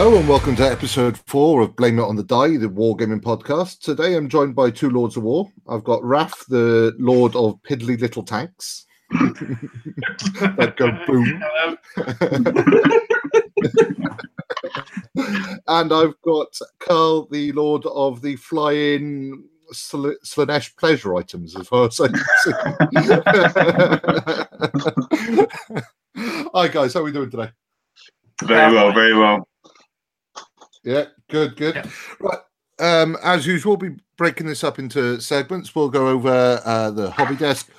Hello and welcome to episode four of Blame It on the Die, the Wargaming podcast. Today I'm joined by two Lords of War. I've got Raf, the Lord of Piddly Little Tanks. that go boom. and I've got Carl, the Lord of the Flying Sl- Slaanesh pleasure items as well. So, Hi guys, how are we doing today? Very well, very well. Yeah, good, good. Yeah. Right. Um, as usual, we'll be breaking this up into segments. We'll go over uh, the hobby desk,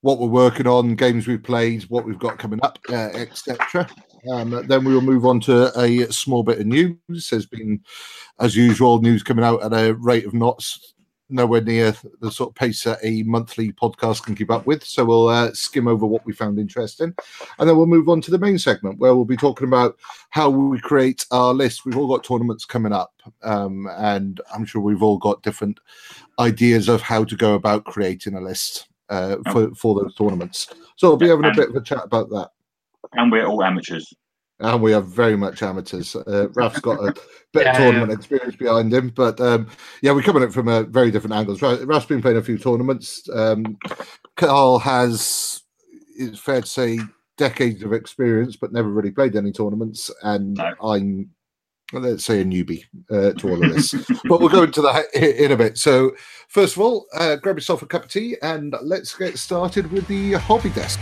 what we're working on, games we've played, what we've got coming up, uh, etc. Um, then we will move on to a small bit of news. There's been, as usual, news coming out at a rate of knots nowhere near the sort of pace that a monthly podcast can keep up with. So we'll uh, skim over what we found interesting, and then we'll move on to the main segment where we'll be talking about how we create our list. We've all got tournaments coming up, um, and I'm sure we've all got different ideas of how to go about creating a list uh, for for those tournaments. So we'll be having a bit of a chat about that. And we're all amateurs. And we are very much amateurs. Uh, Raf's got a bit of Yeah, tournament experience behind him, but um, yeah, we're coming at it from a very different angles. Ra- Raf's been playing a few tournaments. Um, Carl has, it's fair to say, decades of experience, but never really played any tournaments. And No. I'm, let's say, a newbie uh, to all of this. but we'll go into that in a bit. So, first of all, uh, grab yourself a cup of tea and let's get started with the hobby desk.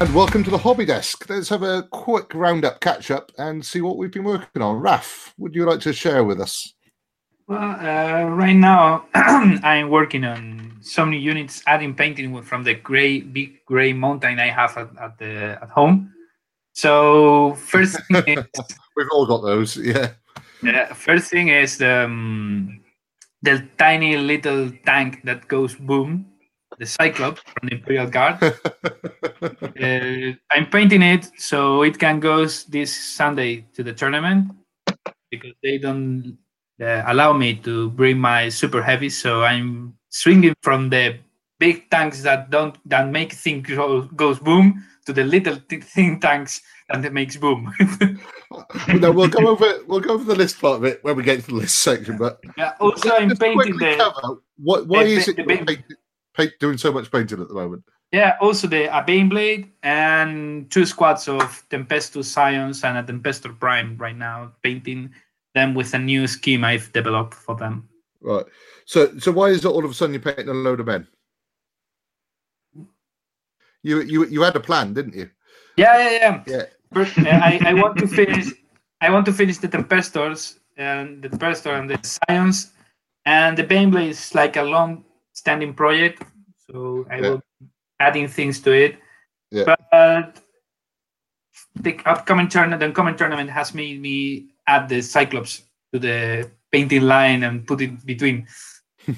And welcome to the hobby desk. Let's have a quick roundup catch up and see what we've been working on. Raf, would you like to share with us? Well, uh, right now I'm working on some new units, adding painting from the gray, big gray mountain I have at, at the at home. So first thing is, We've all got those, yeah. uh, first thing is the um, the tiny little tank that goes boom, the Cyclops from the Imperial Guard. uh, I'm painting it so it can go this Sunday to the tournament because they don't uh, allow me to bring my super heavy. So I'm swinging from the big tanks that don't that make things go, goes boom to the little th- thin tanks that makes boom. no, we'll go over we'll go over the list part of it when we get to the list section. But yeah, also, I'm painting the cover, what why the- is it the paint, doing so much painting at the moment? Yeah, also the a Baneblade and two squads of Tempestus Scions and a Tempestor Prime right now, painting them with a new scheme I've developed for them. Right. So so why is it all of a sudden you're painting a load of men? You you you had a plan, didn't you? Yeah, yeah, yeah. Yeah. First, uh, I, I want to finish. I want to finish the Tempestors and the Tempestor and the Scions, and the Baneblade is like a long-standing project, so I Yeah. will adding things to it. Yeah. But the upcoming tournament, the upcoming tournament has made me add the Cyclops to the painting line and put it between.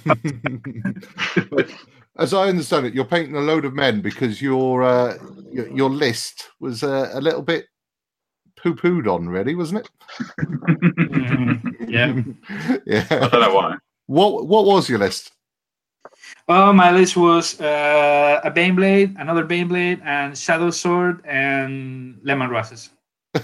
As I understand it, you're painting a load of men because your uh, your, your list was uh, a little bit poo-pooed on, really, wasn't it? Mhm. Yeah. I don't know why. What what was your list? Well, my list was uh, a Baneblade, another Baneblade, and Shadowsword and Leman Russes. I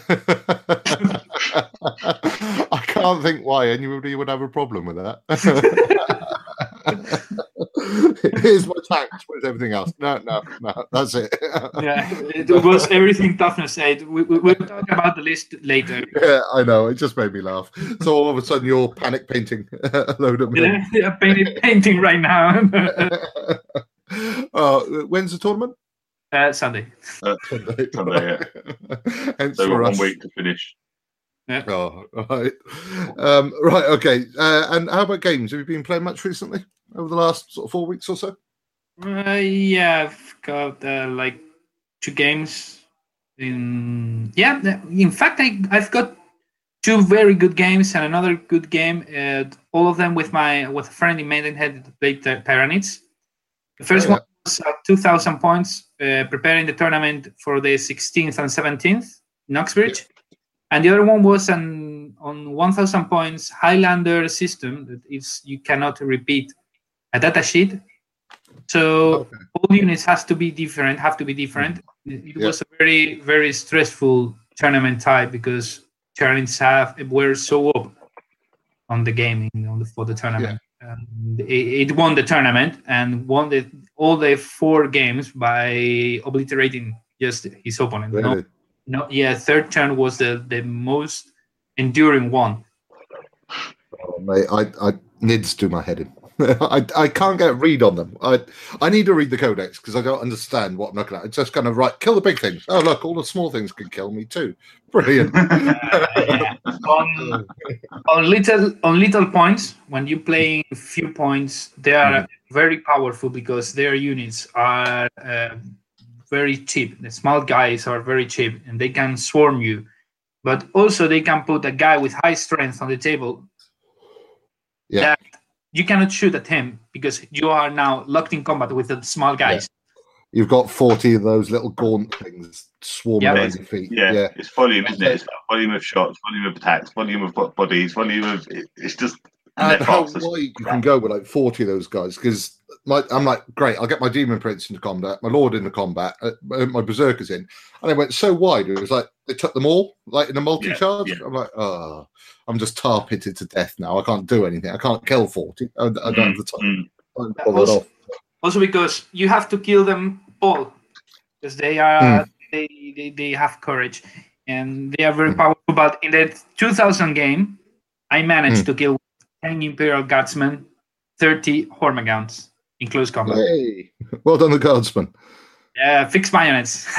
can't think why anybody would have a problem with that. Here's my tanks. Where's everything else? No, no, no. That's it. Yeah, it was everything toughness eight. We, we, we'll talk about the list later. Yeah, I know. It just made me laugh. So all of a sudden, you're panic painting a load of men. Yeah, painting, painting right now. uh, when's the tournament? uh, Sunday. Sunday. Sunday, Hence So we've for got one us. week to finish. Oh, right. Um, right, okay. Uh, and how about games? Have you been playing much recently over the last sort of four weeks or so? Uh, yeah, I've got uh, like two games. In yeah, in fact, I I've got two very good games and another good game. Uh, all of them with my with a friend in Maidenhead that played Ty- Tyranids. The first Oh, yeah. one was uh, two thousand points, uh, preparing the tournament for the sixteenth and seventeenth in Uxbridge, and the other one was an on one thousand points Highlander system that is you cannot repeat a data sheet So Okay. all units has to be different. Have to be different. It it Yeah. was a very very stressful tournament type because Challenger have it were so up on the game in, on the, for the tournament. And it, it won the tournament and won the, all the four games by obliterating just his opponent. No, Really? no, yeah, third turn was the the most enduring one. Oh, mate, I, I NIDs do my head in. I, I can't get a read on them. I I need to read the codex because I don't understand what I'm looking at. It's just kind of right, kill the big things. Oh look, all the small things can kill me too. Brilliant. on on little on little points when you play few points they are very powerful because their units are uh, very cheap the small guys are very cheap and they can swarm you but also they can put a guy with high strength on the table Yeah. that you cannot shoot at him because you are now locked in combat with the small guys You've got 40 of those little gaunt things swarming Yeah. around your feet. Yeah, yeah. it's volume, isn't it? It's like volume of shots, volume of attacks, volume of bodies, volume of. It, it's just. And And they're how fast as- wide you can go with like 40 of those guys because my, I'm like, great, I'll get my Demon Prince into combat, my Lord into combat, uh, my my Berserkers in. And they went so wide, it was like they took them all, like in a multi charge. yeah. I'm like, oh, I'm just tar pitted to death now. I can't do anything. I can't kill 40. I, I don't have the time. Mm, I'm bothered Also- off. also because you have to kill them all because they are they, they they have courage and they are very Mm. powerful but in the 2000 game i managed Mm. to kill 10 imperial guardsmen 30 hormagaunts in close combat Hey, well done, the guardsman. Yeah, fixed bayonets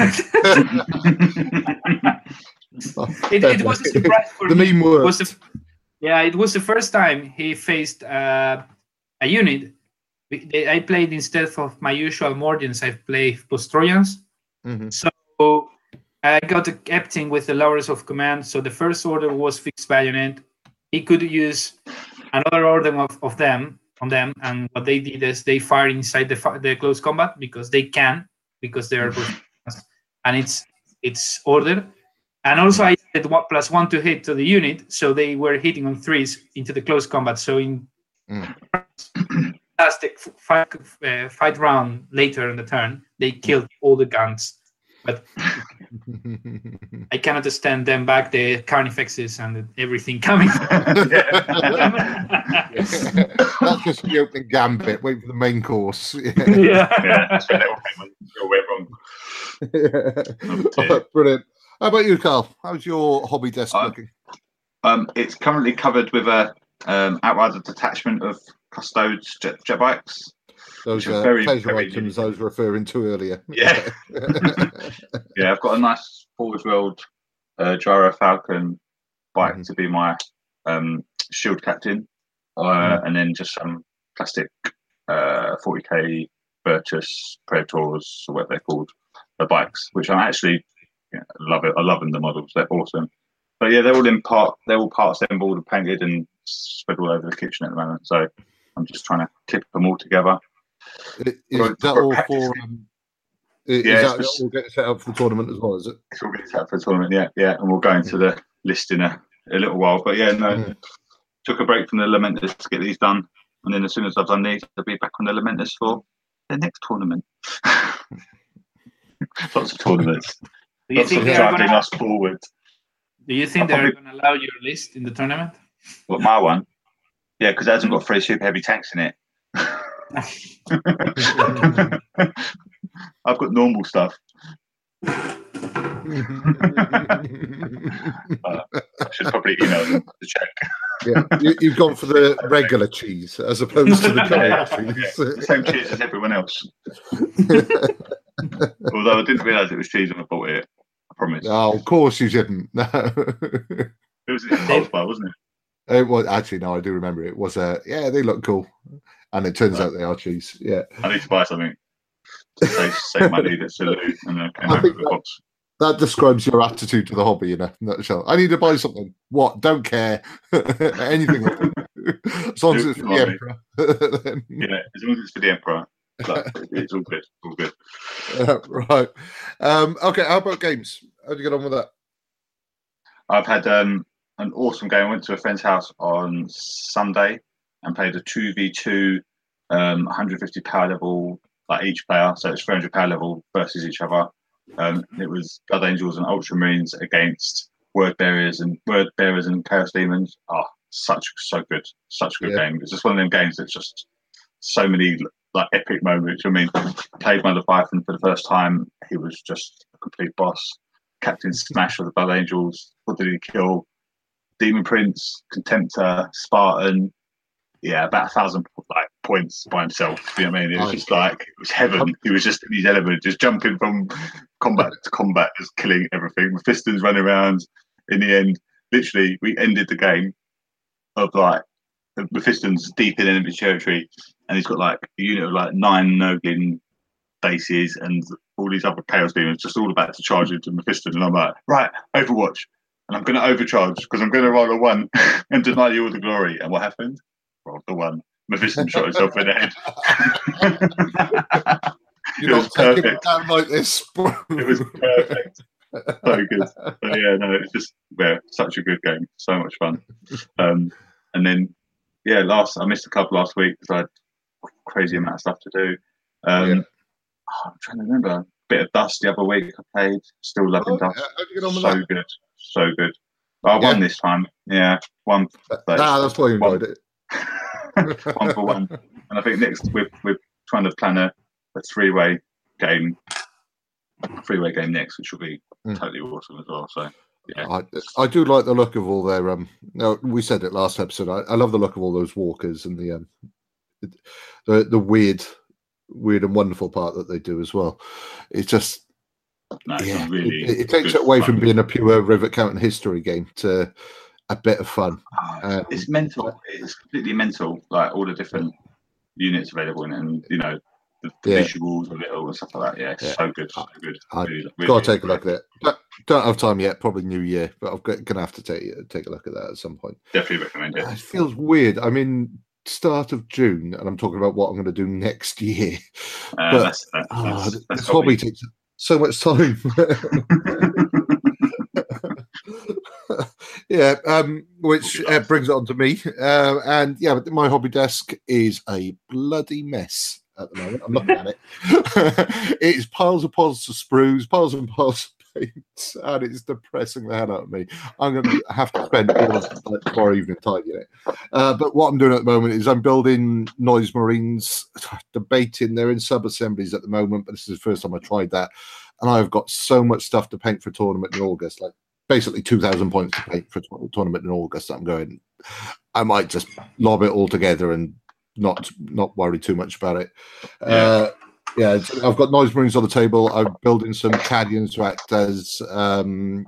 it, it was a surprise for the me meme It worked. was the, yeah, it was the first time he faced uh, a unit. I played instead of my usual Mordians, I played Vostroyans. Mhm. So I got a captain with the lowers of command. So the first order was fixed bayonet. He could use another order of, of them on them, and what they did is they fire inside the the close combat because they can because they are and it's it's order. And also I added one plus one to hit to the unit, so they were hitting on threes into the close combat. So in Mm. last fight, uh, fight round later in the turn, they killed all the guns. But I cannot stand them back the carnifexes and everything coming. That's just the opening gambit. Wait for the main course. Yeah. yeah. yeah, that's when it all came all went wrong. dear. Brilliant. How about you, Carl? How's your hobby desk Uh, looking? Um, it's currently covered with a um, outrider detachment of custodes jet, jet bikes. Those are very, pleasure very items I was referring to earlier. Yeah. Yeah, I've got a nice forward wheeled uh, gyro falcon bike Mhm. to be my um, shield captain, uh, and then just some plastic uh, 40k Vertus Praetors or what they're called, the bikes, which I actually yeah, love it. I love them. The models, they're awesome. But yeah, they're all in part. They're all part assembled and painted and spread all over the kitchen at the moment. So I'm just trying to clip them all together. Is Well, that all practice. for? Um, is Yeah, that all getting set up for the tournament as well? Is it? It's all getting set up for the tournament, yeah, yeah. And we'll go into the list in a, a little while. But yeah, no, Mhm. took a break from the Lamenters to get these done. And then as soon as I've done these, I'll be back on the Lamenters for the next tournament. Lots of tournaments. Do you Lots think of they are driving gonna, us forward. do you think I'll they're probably- gonna allow your list in the tournament? What, my one? Yeah, because it hasn't got three super heavy tanks in it. I've got normal stuff. I should probably email them to check. yeah, you, you've gone for the regular cheese as opposed to the Yeah, cheese. The same cheese as everyone else. Although I didn't realise it was cheese when I bought it. I promise. oh, of course you didn't. No. It was in Carlsbad, wasn't it? It was actually no, I do remember it. it was uh yeah, they look cool, and it turns out they are cheese. Yeah, I need to buy something to save, save money that's loo and I came I think a box. that describes your attitude to the hobby in a nutshell. I need to buy something. What? Don't care. Anything. as long as it's for the emperor. then- Yeah, as long as it's for the Emperor. It's all good. All good. Uh, right. Um, okay. How about games? How'd you get on with that? I've had um, an awesome game. I went to a friend's house on Sunday and played a 2v2 um, 150 power level like each player. So it's 300 power level versus each other. Um, it was Blood Angels and Ultramarines against Word Bearers and Word Bearers and Chaos Demons. Oh, such so good, such a good Yeah. game. It's just one of them games that's just so many like epic moments. I mean, played my Leviathan for the first time. He was just a complete boss. Captain Smash of the Blood Angels. What did he kill? Demon Prince, Contemptor, Spartan. Yeah, about a thousand like points by himself. You know what I mean? It was just like it was heaven. He was just in his element, just jumping from combat to combat, just killing everything. Mephiston's running around. In the end, literally, we ended the game of like Mephiston's deep in enemy territory, and he's got like a unit of like nine Nurgling bases and all these other chaos demons just all about to charge into Mephiston. And I'm like, right, Overwatch. And I'm going to overcharge because I'm going to roll a one and deny you all the glory. And what happened? Rolled the one. Mephiston shot himself in the head. You're It was perfect. down like this. It was perfect. so good. But yeah, no, it's just yeah, such a good game. So much fun. Um, and then yeah, last I missed a couple last week because I had crazy amount of stuff to do. Um, Yeah. oh, I'm trying to remember. Bit of Dust the other week I played. Still loving Oh, Dust. yeah, how'd you get on with So that? good. So good. I won this time. Yeah, one. Nah, that's why you enjoyed it. one for one. And I think next we're, we're trying to plan a, a three way game, three way game next, which will be Mm. totally awesome as well. So yeah, I, I do like the look of all their um no we said it last episode I, I love the look of all those walkers and the um the the weird weird and wonderful part that they do as well it's just no, yeah really. it, it takes it away fun. from being a pure rivet counting history game to a bit of fun Ah, uh, it's mental. It's completely mental. Like all the different units available in it, and you know the, the Yeah. visuals of it all and stuff like that. Yeah, it's Yeah. so good, so good. I Really, really gotta take a look at it don't, don't have time yet probably new year but i'm go- gonna have to take take a look at that at some point Definitely recommend it. it feels weird i'm in start of june and i'm talking about what i'm going to do next year Uh, but- that's, that, Oh, that's, that's this hobby takes so much time. yeah, um, which uh, brings it on to me. Uh, and yeah, but my hobby desk is a bloody mess at the moment. I'm looking at it. it's piles of piles of sprues, piles and piles of paints, and it's depressing the hell out of me. I'm going to have to spend all of tomorrow evening tidying it. Uh, but what I'm doing at the moment is I'm building noise marines, debating. They're in sub assemblies at the moment, but this is the first time I tried that. And I've got so much stuff to paint for a tournament in August, like basically 2,000 points to paint for a tournament in August. I'm going, I might just lob it all together and not not worry too much about it. Uh, yeah, I've got noise marines on the table. I'm building some Cadians to act as um,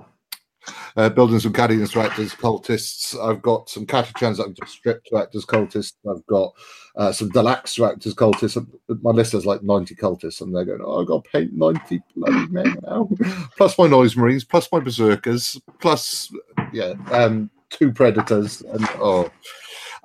uh, building some Cadians to act as cultists. I've got some Catachans that I've just stripped to act as cultists. I've got uh, some Delaques to act as cultists. My list has like 90 cultists, and they're going, Oh, I've got to paint 90 bloody men now. plus my noise marines, plus my berserkers, plus, yeah, um, two predators. And oh,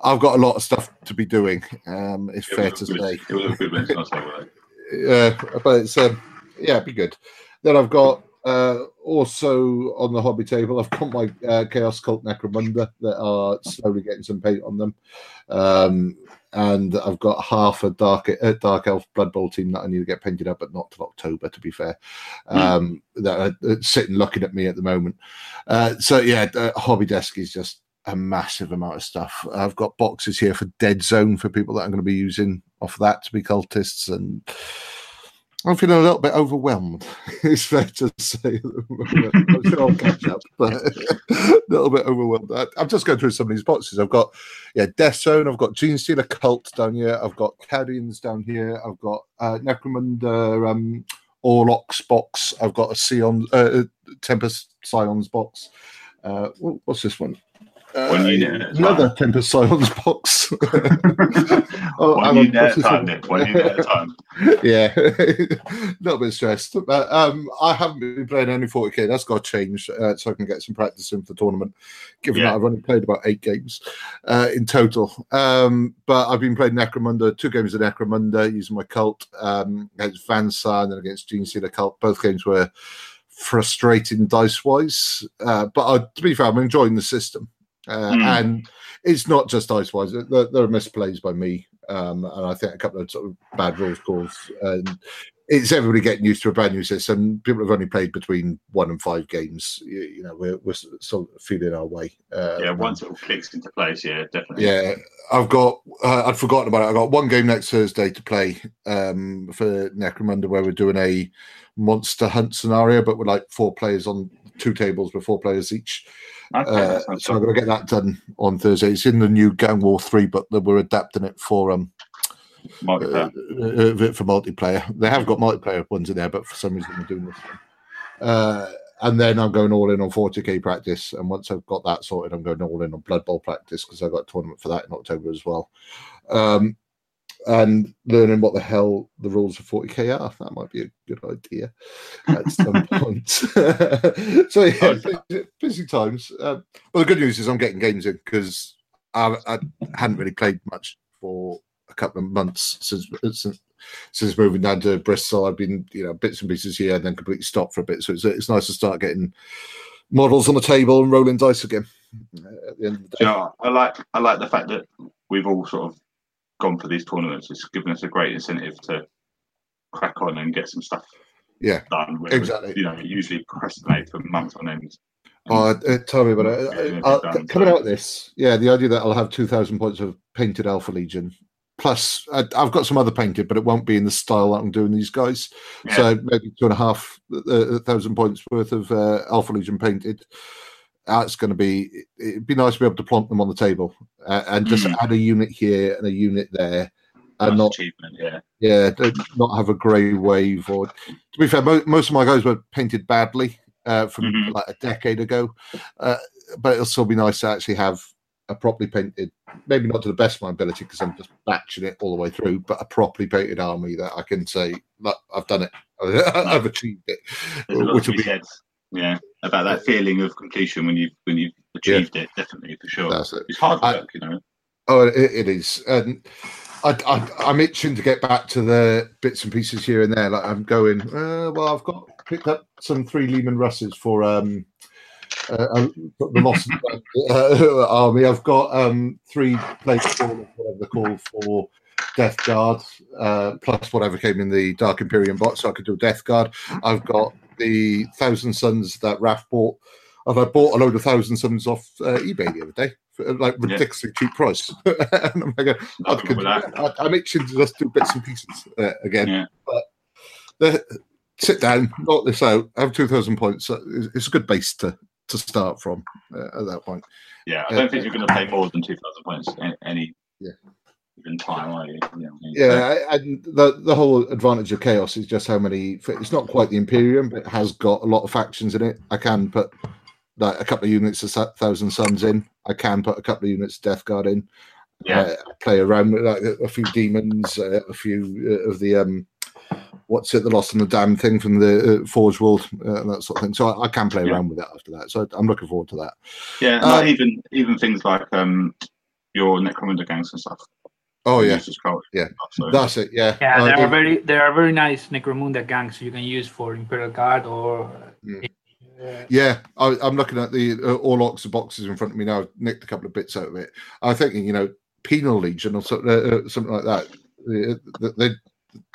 I've got a lot of stuff to be doing, um, it's It fair to good- say It was a good one. I'll say what I- yeah, but it's um, yeah, it'd be good. Then I've got uh, also on the hobby table, I've got my uh, Chaos Cult Necromunda that are slowly getting some paint on them, um, and I've got half a Dark uh, Dark Elf Blood Bowl team that I need to get painted up, but not till October, to be fair. Um, that are uh, sitting looking at me at the moment. Uh, so yeah, the hobby desk is just a massive amount of stuff. I've got boxes here for Dead Zone for people that I'm going to be using off that to be cultists, and I'm feeling a little bit overwhelmed. It's fair to say. I'm sure I'll catch up, but a little bit overwhelmed. I, I'm just going through some of these boxes. I've got yeah, Death Zone. I've got Genestealer Cult down here. I've got Cadians down here. I've got uh, Necromunda um, Orlock box. I've got a Sion uh, Tempest Scions box. Uh, what's this one? Uh, One unit at another time. Tempest Scions box. Oh, One hang on, unit at what's a time, one? Nick. One unit at a time. yeah, a little bit stressed. But um, I haven't been playing any 40k. That's got to change uh, so I can get some practice in for the tournament. Given Yeah. that I've only played about eight games uh, in total, um, but I've been playing Necromunda, two games of Necromunda using my cult um, against Van Saar and then against Genestealer Cult. Both games were frustrating dice wise, uh, but uh, to be fair, I'm enjoying the system. Uh, Mm. And it's not just ice wise. there, there are misplays by me um, and I think a couple of sort of bad rules calls. And it's everybody getting used to a brand new system. People have only played between one and five games. You, you know, we're we're sort of feeling our way. Uh, yeah, once it all clicks into place, yeah, definitely. Yeah, I've got. Uh, I'd forgotten about it. I got one game next Thursday to play um, for Necromunda, where we're doing a monster hunt scenario, but with like four players on two tables with four players each. Okay, Uh, so I'm going to get that done on Thursday. It's in the new Gang War three, but we're adapting it for um multiplayer. uh, uh, for multiplayer. They have got multiplayer ones in there, but for some reason they're doing this one. Uh, and then I'm going all in on 40k practice. And once I've got that sorted, I'm going all in on Blood Bowl practice because I got a tournament for that in October as well. Um, and learning what the hell the rules of 40k are. That might be a good idea at some point. so yeah, busy, busy times. Um, well, the good news is I'm getting games in because I, I hadn't really played much for a couple of months since since, since moving down to Bristol. I've been you know bits and pieces here and then completely stopped for a bit. So it's it's nice to start getting models on the table and rolling dice again. uh, At the end of the day. you know, I like I like the fact that we've all sort of gone for these tournaments. It's given us a great incentive to crack on and get some stuff Yeah, done. whereas, exactly. You know, usually procrastinate for months on end. Oh, uh, tell me about it. Yeah, Uh, done, coming so- out of this, yeah, the idea that I'll have two thousand points of painted Alpha Legion. Plus, I, I've got some other painted, but it won't be in the style that I'm doing these guys. Yeah. So maybe two and a half uh, thousand points worth of uh, Alpha Legion painted. That's going to be. It'd be nice to be able to plonk them on the table uh, and just Mm. add a unit here and a unit there, and Nice not achievement, yeah. yeah, don't- have a grey wave. Or to be fair, mo- most of my guys were painted badly uh, from Mhm. like a decade ago. Uh, but it'll still be nice to actually have a properly painted, maybe not to the best of my ability because I'm just batching it all the way through, but a properly painted army that I can say, look, I've done it, I've achieved it, There's which will be be. Yeah, about that feeling of completion when you when you've achieved it. Definitely for sure. that's it. It's hard I- work, you know. Oh, it, it is, and I, I, I'm itching to get back to the bits and pieces here and there. Like I'm going. Uh, well, I've got picked up some three Leman Russes for um, uh, uh, the Lost uh, Army. I've got um three plates whatever they're for Death Guard, uh, plus whatever came in the Dark Imperium box, so I could do Death Guard. I've got the Thousand Suns that Raf bought. And I bought a load of Thousand Suns off uh, eBay the other day for like Yeah. ridiculously cheap price. and I'm like, I could, wrong with that. I, I'm itching to just do bits and pieces uh, again. Yeah. But the, sit down, knock this out, I have 2,000 points. uh, It's, a good base to, to start from uh, at that point. Yeah, I don't think you're going to pay more than two thousand points any Yeah. Given time, are you? you know, Yeah, I- and the the whole advantage of chaos is just how many. It's not quite the Imperium, but it has got a lot of factions in it. I can put like a couple of units of Thousand Suns in. I can put a couple of units of Death Guard in. Yeah. Uh, play around with like a, few demons, uh, a few uh, of the um, what's it, the Lost and the Damned thing from the uh, Forge World, uh, and that sort of thing. So I, I can play Yeah. around with it after that. So I'm looking forward to that. Yeah, Um, even even things like um your Necromunda gangs and stuff. Oh You yeah, use as Yeah. So, that's it. Yeah, Yeah, Uh, there are very there are very nice Necromunda gangs you can use for Imperial Guard or. Mm. uh, Yeah, I, I'm looking at the uh, Orlock boxes in front of me now. I've nicked a couple of bits out of it. I'm thinking, you know, Penal Legion or something, uh, uh, something like that. Uh, They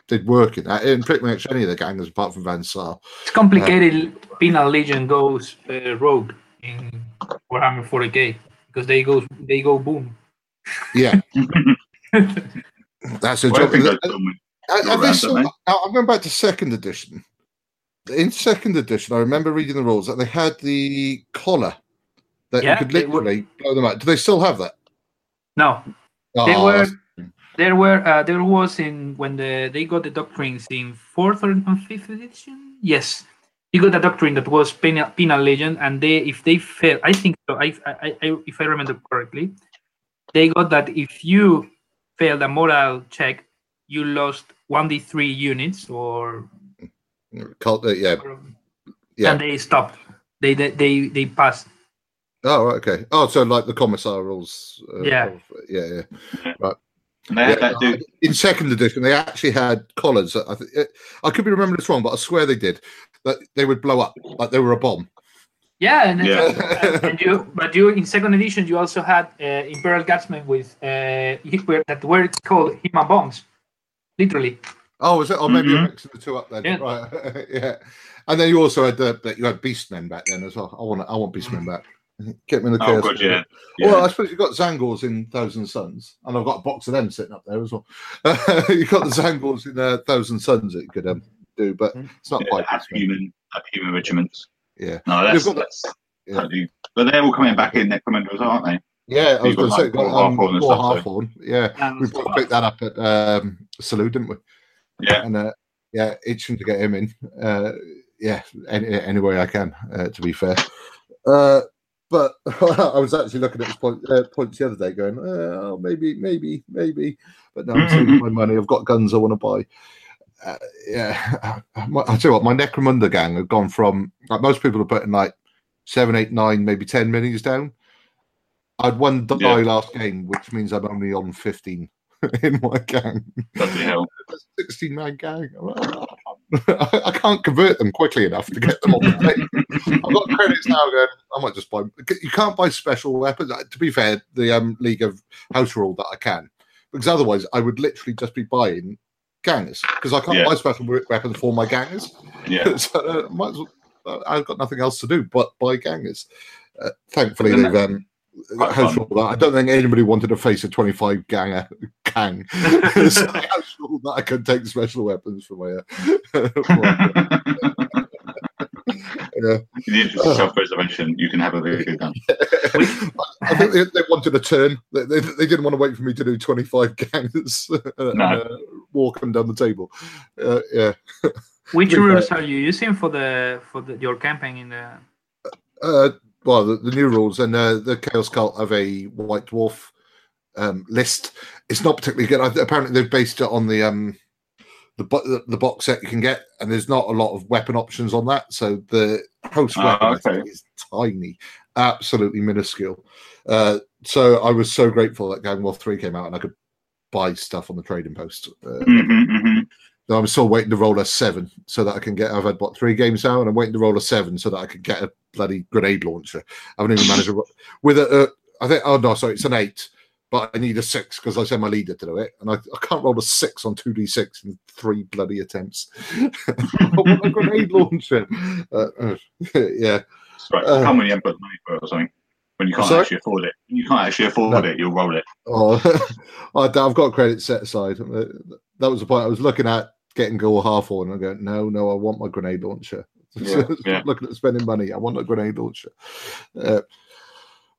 they'd work in that in pretty much any of the gangs apart from Van Saar. It's complicated. Penal Legion goes uh, rogue in Warhammer 40k because they go they go boom. Yeah, that's a Well, I job. think that's done with- go have they around, still- don't they? now, I'm going back to second edition. In second edition, I remember reading the rules that they had the collar that Yeah, you could they were- literally blow them out. Do they still have that? No, They Oh, were there were uh, there was in when the they got the doctrines in fourth or and fifth edition. Yes, you got a doctrine that was penal, penal legion, and they if they fail, I think so. I, I, I if I remember correctly, they got that if you failed a moral check, you lost one d three units, or Cult, uh, yeah, yeah. and they stopped. They they they, they passed. Oh, right, okay. Oh, so like the commissar rules. Uh, Yeah. of- yeah, yeah. and they Yeah, that. In second edition, they actually had collars. I, th- I could be remembering this wrong, but I swear they did. That they would blow up like they were a bomb. Yeah, and, Yeah. and- and you, but you in second edition you also had uh, Imperial Guardsmen with uh, that were called Hima bombs, literally. Oh, was it? Oh, maybe you're Mhm. mixing the two up then. Yeah. Right. yeah. And then you also had the that you had Beastmen back then as well. I want I want Beastmen back. Get me in the Oh chaos. god, yeah. Well. I suppose you've got Tzaangors in Thousand Suns, and I've got a box of them sitting up there as well. you've got the Tzaangors in uh, Thousand Suns that you could um, do, but it's not yeah quite. human, human regiments. Yeah. No, that's, got- that's yeah. totally. But they're all coming back in Necromunda as well, aren't they? Yeah, I was You've got, going to say, like, got, War um, Halfhorn and War stuff, so- Halfhorn. Yeah, And we both picked that up at um, Salute, didn't we? Yeah. and uh, yeah, itching to get him in. Uh, yeah, any, any way I can. Uh, to be fair, uh, but I was actually looking at this point uh, points the other day, going, uh, oh, maybe, maybe, maybe. But now I'm saving my money. I've got guns I want to buy. Uh, yeah, My- I tell you what, my Necromunda gang have gone from like most people are putting like seven, eight, nine, maybe ten minis down. I had one die Yeah. last game, which means I'm only on fifteen in my gang. 16 man gang. I'm like, "Oh, I I can't convert them quickly enough to get them on the table. I've got credits now going, I might just buy. You can't buy special weapons. Uh, To be fair, the um, League of House rule that I can, because otherwise I would literally just be buying gangers because I can't Yeah. buy special weapons for my gangers. Yeah. so uh, might as well, uh, I've got nothing else to do but buy gangers. Uh, thankfully, they've um, quite house fun? rule that. I don't think anybody wanted to face a 25 ganger gang. so house rule that I can take special weapons for my. Uh, yeah. In the interest of self-preservation, you can have a very good gun. I think they, they wanted a turn. They, they, they didn't want to wait for me to do 25 gangers No. uh, walk them down the table. Uh, yeah. Which rules are you using for the for the, your campaign in the? Uh, well, the, the new rules and uh, the Chaos Cult have a White Dwarf um, list. It's not particularly good. I, apparently, they've based it on the um, the, bo- the the box set you can get, and there's not a lot of weapon options on that. So the host Oh, weapon I okay. is tiny, absolutely minuscule. Uh, so I was so grateful that Gang War Three came out, and I could buy stuff on the trading post. Uh, hmm hmm I'm still waiting to roll a seven so that I can get. I've had what three games now, and I'm waiting to roll a seven so that I can get a bloody grenade launcher. I haven't even managed to with a. Uh, I think. Oh no, sorry, it's an eight, but I need a six because I sent my leader to do it, and I, I can't roll a six on two d six in three bloody attempts. I want a grenade launcher. Uh, uh, yeah, Right. Uh, you haven't got money for or something. When you can't Sorry? actually afford it. When you can't actually afford No. it, you'll roll it. Oh, I've got credit set aside. Uh, That was the point I was looking at getting Gor Half-horn. and I go, no, no, I want my grenade launcher. Yeah, yeah. looking at spending money. I want a grenade launcher. Uh,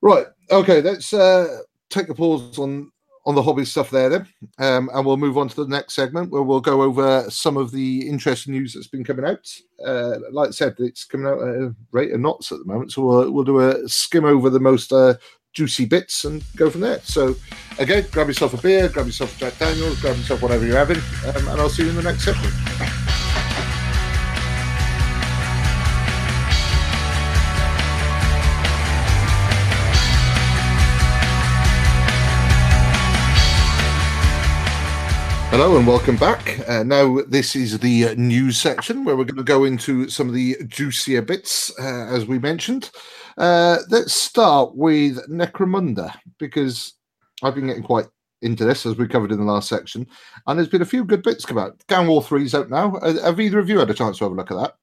right. Okay. Let's uh, take a pause on on the hobby stuff there then, um, and we'll move on to the next segment where we'll go over some of the interesting news that's been coming out. Uh, like I said, it's coming out at a rate of knots at the moment, so we'll, we'll do a skim over the most uh, juicy bits and go from there. So, again, grab yourself a beer, grab yourself a Jack Daniels, grab yourself whatever you're having, um, and I'll see you in the next segment. Hello and welcome back. Uh, now, this is the uh, news section where we're going to go into some of the juicier bits, uh, as we mentioned. Uh, let's start with Necromunda because I've been getting quite into this as we covered in the last section, and there's been a few good bits come out. Gang War 3's out now. Uh, have either of you had a chance to have a look at that?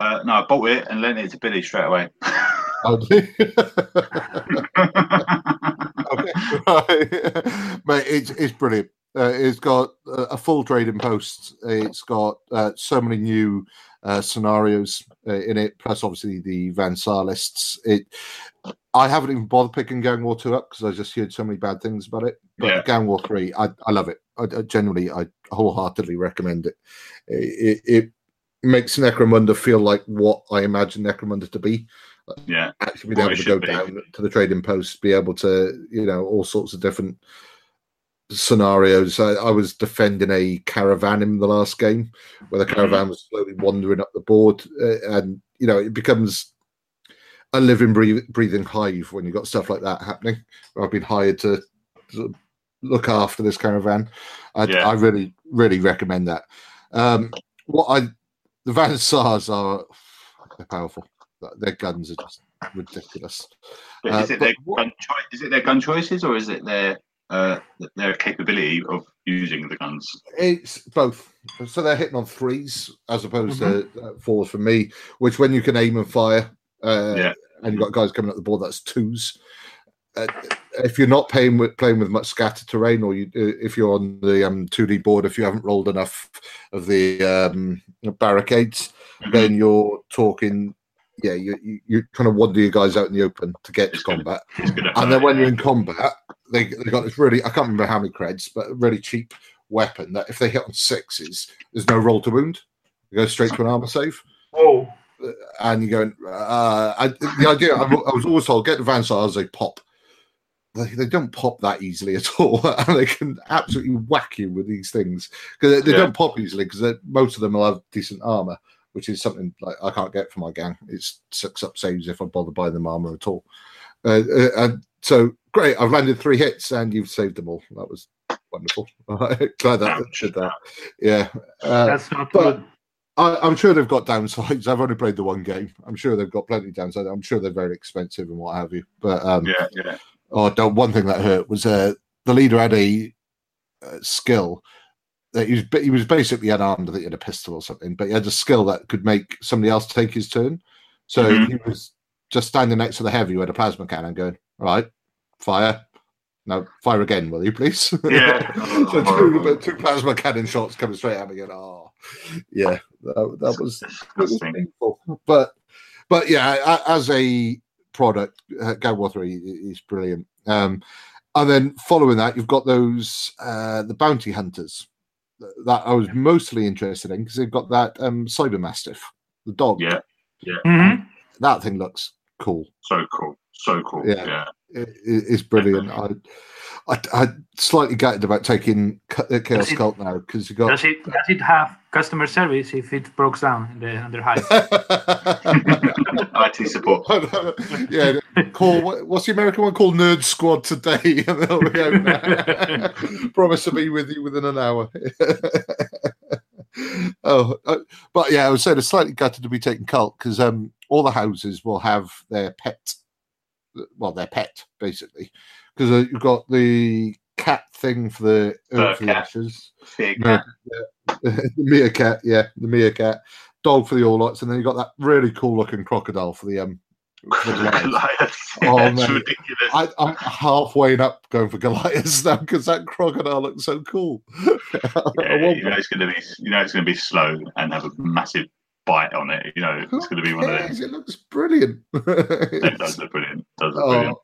Uh, no, I bought it and lent it to Billy straight away. Oh, okay, right. Mate, it's it's brilliant. Uh, it's got uh, a full trading post. It's got uh, so many new uh, scenarios uh, in it, plus obviously the Van Saar lists. It. I haven't even bothered picking Gang War Two up because I just heard so many bad things about it. But Yeah. Gang War Three, I, I love it. I, I genuinely, I wholeheartedly recommend it. It, it. it makes Necromunda feel like what I imagine Necromunda to be yeah. actually being able to go be. down to the trading post, be able to, you know, all sorts of different scenarios. I, I was defending a caravan in the last game where the caravan was slowly wandering up the board, uh, and you know, it becomes a living, breath- breathing hive when you've got stuff like that happening. I've been hired to, look after this caravan. I, Yeah. I really, really recommend that. Um, what I the Van Saars are they're powerful. Their guns are just ridiculous. Uh, is it their what- gun choi- is it their gun choices or is it their uh, their capability of using the guns? It's both. So they're hitting on threes as opposed to uh, fours for me, which when you can aim and fire, uh, Yeah. and you've got guys coming up the board, that's twos. Uh, if you're not playing with playing with much scattered terrain, or you, uh, if you're on the um, 2D board, if you haven't rolled enough of the um, barricades, Mhm. then you're talking. Yeah, you, you you kind of wander your guys out in the open to get to It's gonna- combat. Gonna And then when you're in combat, they they got this really I can't remember how many creds, but a really cheap weapon that if they hit on sixes, there's no roll to wound. You go straight to an armor save, Whoa. and you're going. Uh, I, the idea I, I was always told get the Van Saars, they pop. They, they don't pop that easily at all, and they can absolutely whack you with these things because they, they Yeah. don't pop easily because most of them will have decent armor, which is something like I can't get for my gang. It sucks up saves if I bother buying them armor at all. Uh, uh, and so great, I've landed three hits and you've saved them all. That was wonderful. Glad that Ouch. did that. Yeah, uh, That's not but- good. I, I'm sure they've got downsides. I've only played the one game. I'm sure they've got plenty of downsides. I'm sure they're very expensive and what have you. But um, Yeah, yeah. oh, don't- one thing that hurt was uh, the leader had a uh, skill that he was he was basically unarmed. I think he had a pistol or something, but he had a skill that could make somebody else take his turn. So Mhm. he was just standing next to the heavy with a plasma cannon, going, "All right, fire." No, fire again, will you, please? Yeah. so two, two plasma cannon shots coming straight at me again. Oh, yeah, that, that was it was. But but yeah, as a product, uh, Gang War Three is brilliant. Um, and then following that, you've got those uh, the bounty hunters that I was mostly interested in because they've got that um, Cyber Mastiff, the dog. Yeah, Mhm. That thing looks cool. so cool, so cool. Yeah. Yeah, It, it- it's brilliant. I, I I slightly gutted about taking Ca- uh, Chaos it- Cult now because you got Does it does it have customer service if it breaks down in the under high? IT support. yeah, call what- what's the American one called? Nerd Squad today, and they'll be out. Promise to be with you within an hour. oh, uh, but yeah, I was saying it's slightly gutted to be taking cult because um, all the houses will have their pet, well, their pet basically, because uh, you've got the cat thing for the Earth for the cat. Ashes, Big Yeah. the meerkat, yeah, the meerkat, dog for the Orlocks, and then you've got that really cool looking crocodile for the um. for Goliath. Oh, mate. ridiculous. I, I'm halfway up going for Goliath now because that crocodile looks so cool. Yeah, you know it's going to be, you know it's going to be slow and have a massive bite on it. You know Who it's going to be one of cares? those. It looks brilliant. It does look brilliant. Does look brilliant. oh,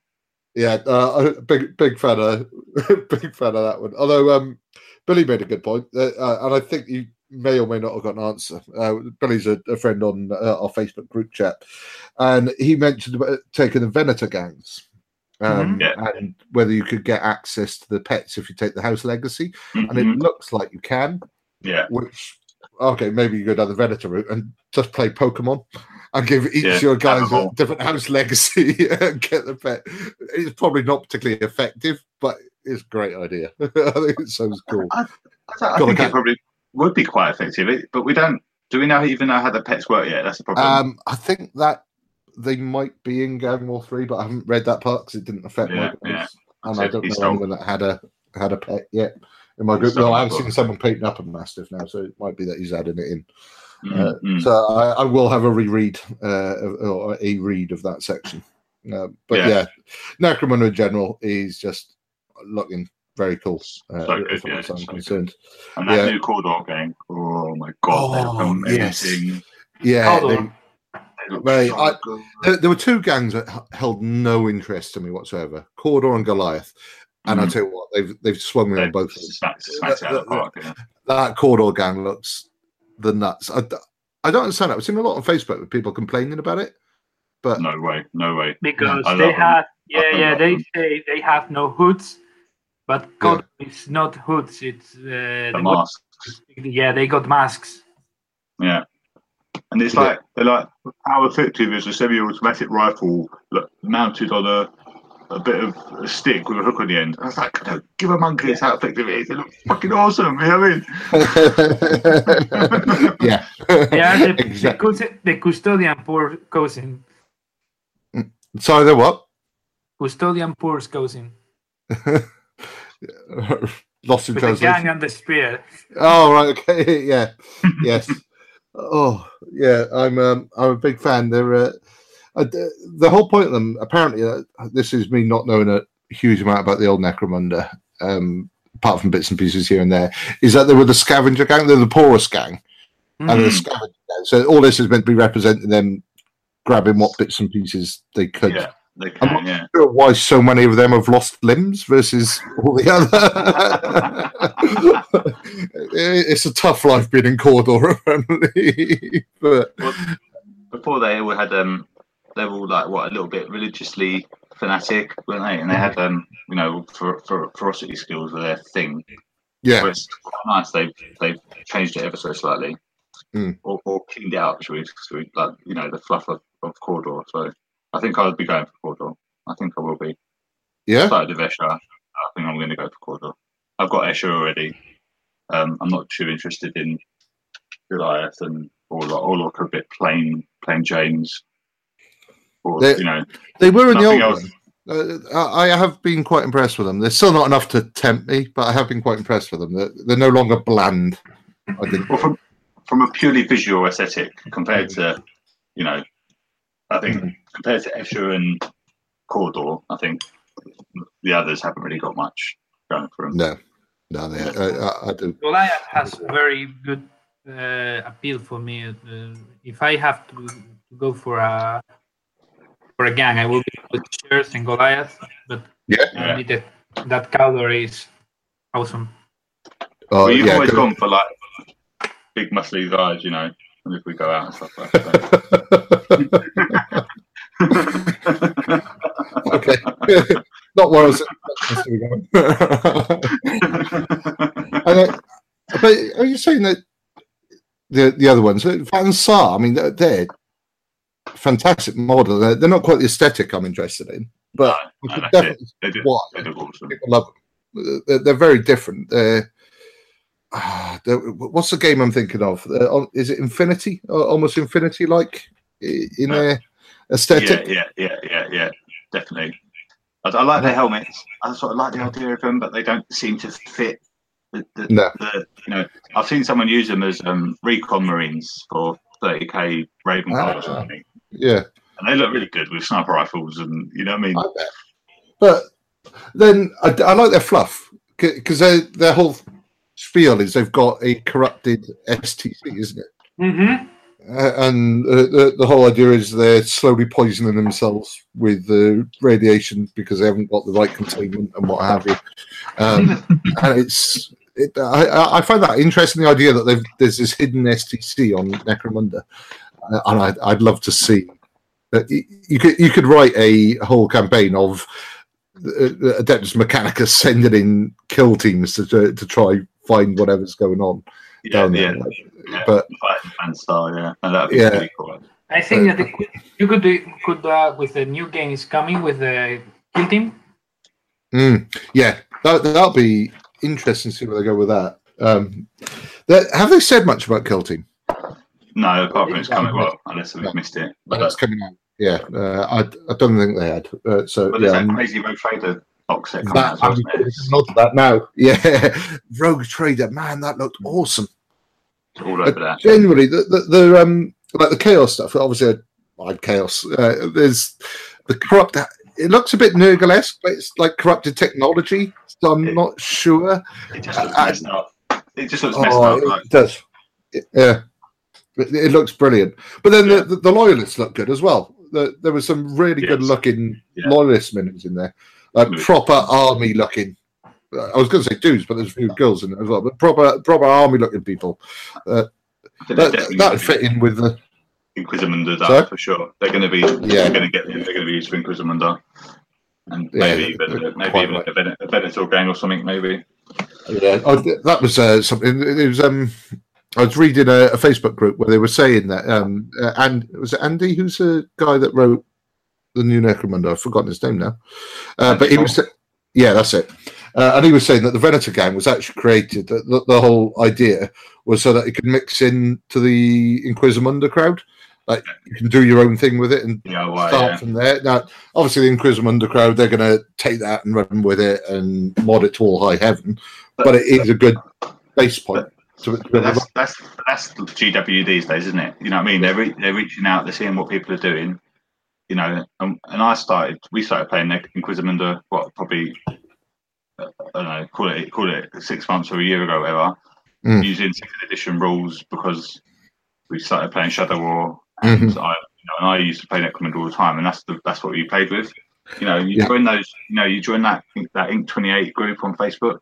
yeah, uh, big big fan of big fan of that one. Although um, Billy made a good point, uh, uh, and I think you may or may not have got an answer. Uh, Billy's a, a friend on uh, our Facebook group chat, and he mentioned about taking the Venator gangs. Um, Mhm. Yeah. And whether you could get access to the pets if you take the house legacy, and Mhm. it looks like you can. Yeah, which okay, maybe you go down the Venator route and just play Pokemon and give each Yeah, of your guys a different house legacy and get the pet. It's probably not particularly effective, but it's a great idea. I think it sounds cool. I, I Got think it probably would be quite effective, but we don't. Do we know even know how the pets work yet? That's the problem. Um, I think that they might be in Gang War Three, but I haven't read that part because it didn't affect Yeah, my guys, yeah. and I don't know he's anyone that had a had a pet yet in my group. No, I haven't seen someone painting up a mastiff now, so it might be that he's adding it in. Mm, uh, mm. So I, I will have a reread uh, of- or a read of that section. Uh, but Yeah. yeah, Necromunda in general is just looking very cool. Uh, So good, as far yeah, as I'm so good. concerned. and that yeah. new Cawdor game. Oh my god, Oh, yes. Yeah, they. They so I- there, there were two gangs that held no interest to me whatsoever: Cawdor and Goliath. And I Mhm. tell you what, they've they've swung me They on both of them. smacked, smacked it out park. Yeah. That Cawdor gang looks the nuts. I, I don't understand that. I've seen a lot on Facebook with people complaining about it, but No way, no way. because I they love 'em. have yeah I yeah love they 'em. say they have no hoods, but God it's not hoods. It's uh, The the mask. yeah they got masks. Yeah. And it's Yeah. like they're like how effective is a semi-automatic rifle look, mounted on a a bit of a stick with a hook on the end? I was like, no, give a monkey it's how effective it is. It looks fucking awesome. You know what I mean? yeah, They are the, the, exactly. cus- the custodian poor cousin. Sorry, they're what? Custodian Purse cousin. Lost in With the gang and the spear. Oh right, okay, yeah, yes. Oh yeah, I'm um, I'm a big fan. They're uh, uh, the the whole point of them. Apparently, uh, this is me not knowing a huge amount about the old Necromunda, um, apart from bits and pieces here and there. Is that they were the scavenger gang? They're the poorest gang, and the Mhm. scavenger gang. So all this is meant to be representing them grabbing what bits and pieces they could. Yeah, they I'm can. Yeah. sure why so many of them have lost limbs versus all the other. it's a tough life being in Cawdor, apparently. but Before they all had um, they were all like what a little bit religiously fanatic, weren't they? And they had um, you know, for, for ferocity skills were their thing. yeah, it's quite nice. They've they've changed it ever so slightly, Mm. or, or cleaned it up. Should we, should we? Like you know, the fluff of, of Cawdor. So I think I'll be going for Cawdor. I think I will be. yeah, Started with Escher. I think I'm going to go for Cawdor. I've got Escher already. Um, I'm not too interested in Goliath and or or look a bit plain plain James. Or They- you know, they were in the old else. Uh, I I have been quite impressed with them. They're still not enough to tempt me, but I have been quite impressed with them. They're, they're no longer bland. I think. Well, from from a purely visual aesthetic compared to, you know, I think Mhm. compared to Escher and Cawdor, I think the others haven't really got much going for them. No, no, they, I, I, I do. Goliath has a very good uh, appeal for me. Uh, if I have to, to go for a for a gang, I will be with Shares and Goliath. But Yeah. I need that that Cawdor is awesome. Oh, well, you've yeah, always good. gone for like big muscly guys, you know, and if we go out and stuff like that. okay. Not where I was. and, uh, but are you saying that the the other ones, uh, Van Saar? I mean, they're, they're fantastic model. They're, they're not quite the aesthetic I'm interested in, but No, no, could that's it. definitely they do, Why? they do awesome. people love them. They're, they're very different. They're, they're- what's the game I'm thinking of? They're is it Infinity? Or almost Infinity like in Uh, their aesthetic? Yeah, yeah, yeah, yeah, yeah, definitely. I, I like their helmets. I sort of like the idea of them, but they don't seem to fit. The, the, No. the you know, I've seen someone use them as um, recon marines for 30k Raven Ah. or something, Yeah. and they look really good with sniper rifles, and you know what I mean. I bet. But then I, I like their fluff because their whole spiel is they've got a corrupted STC, isn't it? Mm-hmm. Uh, and uh, the, the whole idea is they're slowly poisoning themselves with the radiation because they haven't got the right containment and what have you. Um, and it's it, I, I- I find that interesting. The idea that there's this hidden STC on Necromunda, uh, and I'd, I'd love to see that you could you could write a whole campaign of uh, Adeptus Mechanicus sending in kill teams to to, to try find whatever's going on yeah, down yeah, there. yeah. But Fighting fan style, yeah, and that'd be Yeah. really cool. I think that they you could do could uh, with the new games coming with the kill team. Mm, yeah, that that'll be interesting to see where they go with that. Um, that- have they said much about Kill Team? No, apart from it's coming well, unless we've Yeah. missed it. But that's coming out. Yeah, uh, I I don't think they had. Uh, so but yeah, there's that crazy Rogue Trader box set coming out that, as well, isn't that now. Yeah, Rogue Trader, man, that looked awesome. It's all over that. Genuinely, the, the the um like the chaos stuff. Obviously, I like chaos. Uh, there's the corrupt. It looks a bit Nurgle-esque, but it's like corrupted technology. So I'm not sure. It just looks I- messed up. It just looks messed Oh, up. Like, it does. Yeah, it, it looks brilliant. But then the, the, the loyalists look good as well. The, there were some really good looking Yeah. loyalist minutes in there, like Good. proper army looking. I was going to say dudes, but there's a few girls in there as well. But proper proper army looking people. I That that would fit in with the Inquisimunda Sorry? for sure. They're going to be. Yeah. They're going to get. They're going to be used for Inquisimunda, and Yeah, maybe even maybe even right. a, Ven- a Venator gang or something. Maybe. Yeah, oh, that was uh, something. It was. Um, I was reading a, a Facebook group where they were saying that. Um, uh, and was it Andy? Who's the guy that wrote the new Necromunda? I've forgotten his name now. Uh, but he was. Yeah, that's it. Uh, and he was saying that the Venator gang was actually created. The, the, the whole idea was so that it could mix in to the Inquisimunda crowd. Like you can do your own thing with it and Yeah, well, start yeah. from there. Now, obviously, the Inquisimunda crowd, they're going to take that and run with it and mod it to all high heaven. But it is a good base point. To, to that's that's that's GW these days, isn't it? You know what I mean? They're re- they're reaching out, they're seeing what people are doing. You know, and, and I started, we started playing Inquisimunda what probably uh, I don't know, call it call it six months or a year ago, whatever. Mm. Using second edition rules because we started playing Shadow War, Mhm. and I, you know, and I used to play Necromunda all the time, and that's the that's what we played with. You know, you Yeah. join those, you know, you join that that Ink Twenty Eight group on Facebook.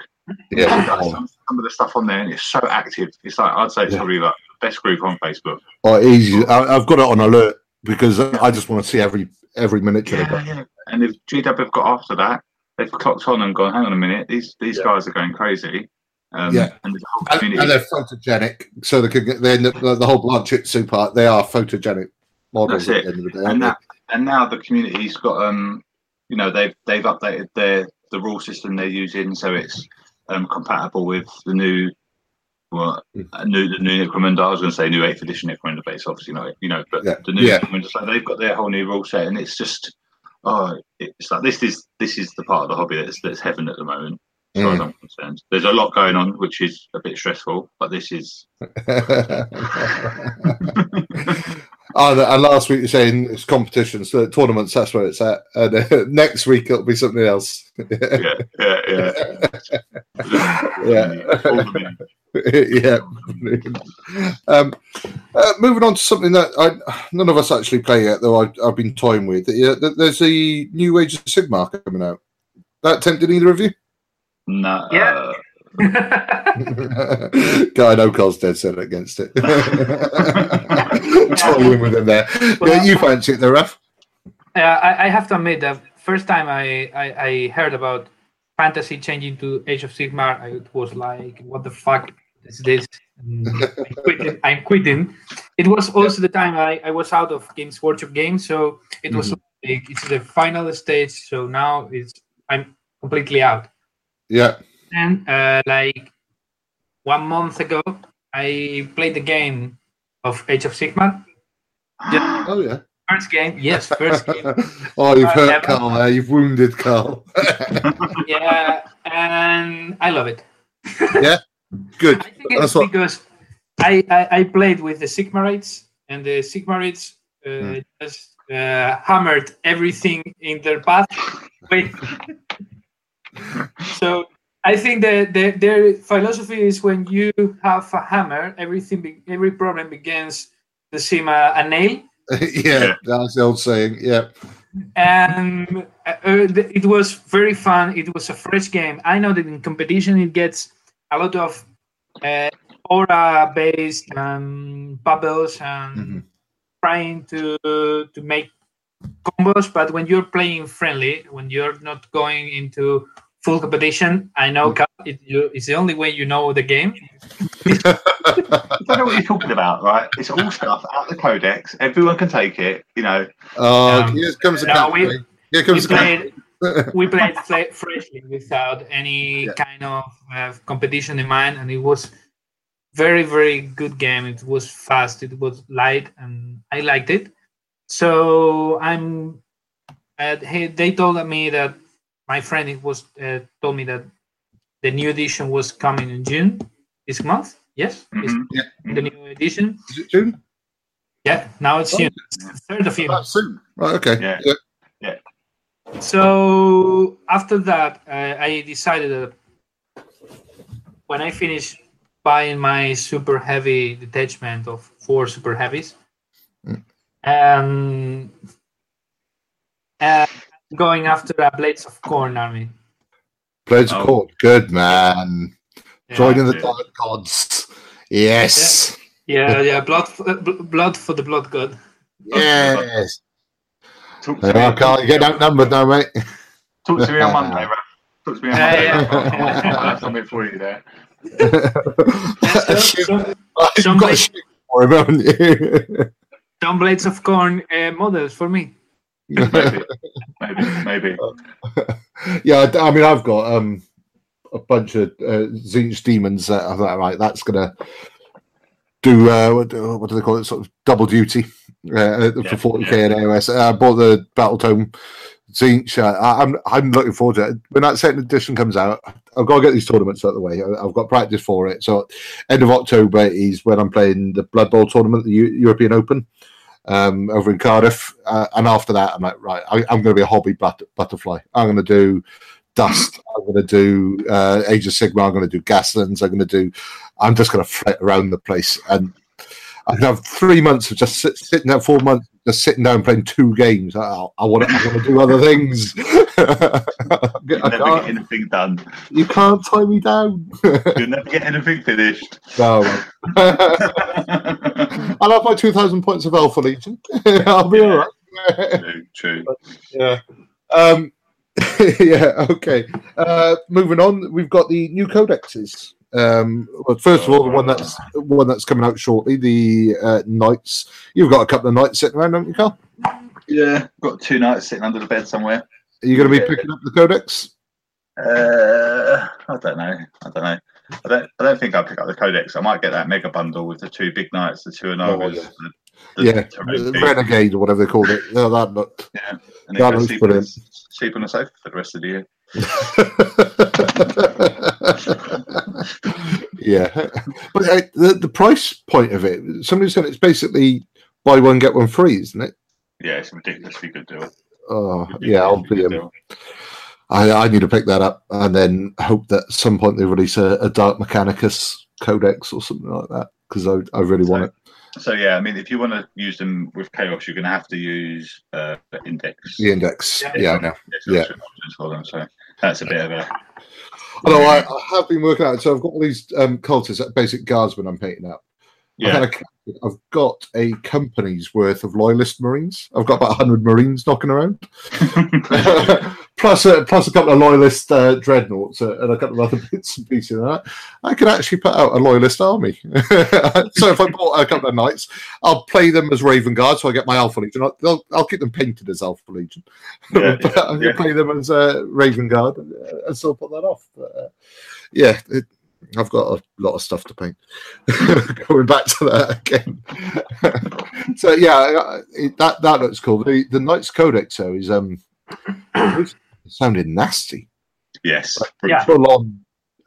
Yeah. Some, some of the stuff on there, and it's so active. It's like I'd say it's Yeah. probably like the best group on Facebook. Or easy. I, I've got it on alert because I just want to see every every miniature they've yeah. And if GW have got after that, they've clocked on and gone, hang on a minute, these these Yeah. guys are going crazy. Um, Yeah. and whole And, and they're photogenic, so they could get they end up, the, the whole Blanchitsu part. They are photogenic models That's at it. the end of the day. and that and now the community's got um you know they've they've updated their the rule system they're using so it's um compatible with the new well Mm. uh, new the new Necromunda I was going to say new eighth edition Necromunda but it's obviously not you know but Yeah. the new Yeah. Necromunda so they've got their whole new rule set and it's just oh it's like this is this is the part of the hobby that's that's heaven at the moment as far as Mm. I'm concerned there's a lot going on which is a bit stressful but this is oh, and last week you're saying it's competitions, so tournaments. That's where it's at. And uh, next week it'll be something else. yeah yeah yeah Yeah. All the minutes. yeah. Um, uh, moving on to something that I, none of us actually play yet, though I've, I've been toying with. Yeah, there's the new Age of Sigmar coming out. That tempted either of you? No, Yeah. uh, Guy, I know Carl's dead set against it. Toying with him there. Yeah, you fancy it, though, Raf? Yeah, I, I have to admit that first time I, I, I heard about fantasy changing to Age of Sigmar, I was like, what the fuck is this? I'm quitting. I'm quitting. It was also the time I, I was out of Games Workshop games, so it was like, it's the final stage. So now it's I'm completely out. Yeah. And uh, like one month ago, I played the game of Age of Sigmar. Oh, yeah. First game, yes, first game. oh, you've Uh, hurt yeah. Carl there. You've wounded Carl. yeah, and I love it. Yeah, good. I think it's what. because I, I, I played with the Sigmarites, and the Sigmarites uh, Hmm. just uh, hammered everything in their path. So I think that the, their philosophy is when you have a hammer, everything, be, every problem begins the same uh, a nail. yeah, that's the old saying. Yeah. and uh, uh, it was very fun. It was a fresh game. I know that in competition it gets a lot of uh, aura-based um, bubbles and Mhm. trying to to make combos. But when you're playing friendly, when you're not going into full competition, I know Cal, it, you, it's the only way you know the game. I don't know what you're talking about, right? It's all stuff out the codex. Everyone can take it, you know. Oh, Um, here comes the no, we- Here comes the played captain. we played fla- freshly without any Yeah. kind of uh, competition in mind and it was very very good game it was fast it was light and i liked it so i'm uh, he, they told me that my friend it was uh, told me that the new edition was coming in june this month yes it's Mhm. Yeah. the new edition Is it June? yeah now it's Oh. june It's third of june That's soon. Right, okay. Yeah. yeah. So after that, uh, I decided that when I finish buying my super heavy detachment of four super heavies, Mm. and uh, going after a Blades of Khorne army. Blades Oh. of Khorne, Good man. Yeah, Joining the. Dark Gods. Yes. yeah, yeah, blood, for, uh, bl- blood for the blood god. Yes. Talk to, There me, I can't get outnumbered now, mate. talk to me on Monday, Ralph. Talk to me on Yeah, Monday. yeah. Ralph. I'll have something for you there. So, Shit. some got a blade- shit for him, you? some Blades of Khorne uh, models for me. Maybe, maybe, maybe. yeah, I I mean, I've got um a bunch of uh, Tzeentch demons that I'm like, right, that's gonna do uh, what, do- what do they call it? Sort of double duty uh, Yeah, for 40k and AOS. I bought the Battletome Tzeentch. Uh, I- I'm I'm looking forward to it. When that second edition comes out, I've got to get these tournaments out of the way. I- I've got practice for it. So end of October is when I'm playing the Blood Bowl tournament, the Eu- European Open. Um, over in Cardiff, uh, and after that, I'm like, right, I, I'm going to be a hobby but- butterfly. I'm going to do Dust. I'm going to do uh, Age of Sigmar. I'm going to do Gaslands. I'm going to do. I'm just going to flit around the place, and I have three months of just sit, sitting there, four months just sitting down playing two games. I, I want to. I want to do other things. You'll never get anything done. you can't tie me down. You'll never get anything finished. no. I'll have my two thousand points of Alpha Legion. I'll be all right. true, true. yeah. Um, yeah. Okay. Uh, moving on, we've got the new codexes. Um, well, first of all, the one that's one that's coming out shortly, the uh, Knights. You've got a couple of Knights sitting around, haven't you, Carl? Yeah, got two knights sitting under the bed somewhere. Are you going to be Yeah. picking up the codex? Uh, I don't know. I don't know. I don't. I don't think I'll pick up the codex. I might get that mega bundle with the two big knights, the two Anovas, yeah. the, the Yeah, the Renegade or whatever they called it. Yeah, that looked. and that looks sleep on, sleep on the sofa for the rest of the year. yeah, but uh, the the price point of it, somebody said it's basically buy one get one free, isn't it? Yeah, it's a ridiculously good deal. Oh, yeah, I'll be. Um. I, I need to pick that up and then hope that at some point they release a, a Dark Mechanicus Codex or something like that because I, I really want it. So yeah, I mean, if you want to use them with chaos, you're going to have to use uh, the index. The index, Yeah. yeah, I know. Yeah. for them, so that's a bit of a Although I, I have been working out, so I've got all these um, cultists, basic guardsmen I'm painting up. I've, yeah. had a, I've got a company's worth of loyalist marines. I've got about 100 marines knocking around. plus, a, plus a couple of loyalist uh, dreadnoughts uh, and a couple of other bits and pieces. of that. I could actually put out a loyalist army. so if I bought a couple of knights, I'll play them as Raven Guard, so I get my Alpha Legion. I'll, I'll, keep them painted as Alpha Legion. Yeah, but I can yeah. play them as uh, Raven Guard and, uh, and still put that off. But, uh, yeah, it, I've got a lot of stuff to paint. Going back to that again. so yeah, it, that that looks cool. The the Knights Codex though is um it sounded nasty. yes. Yeah. Full on.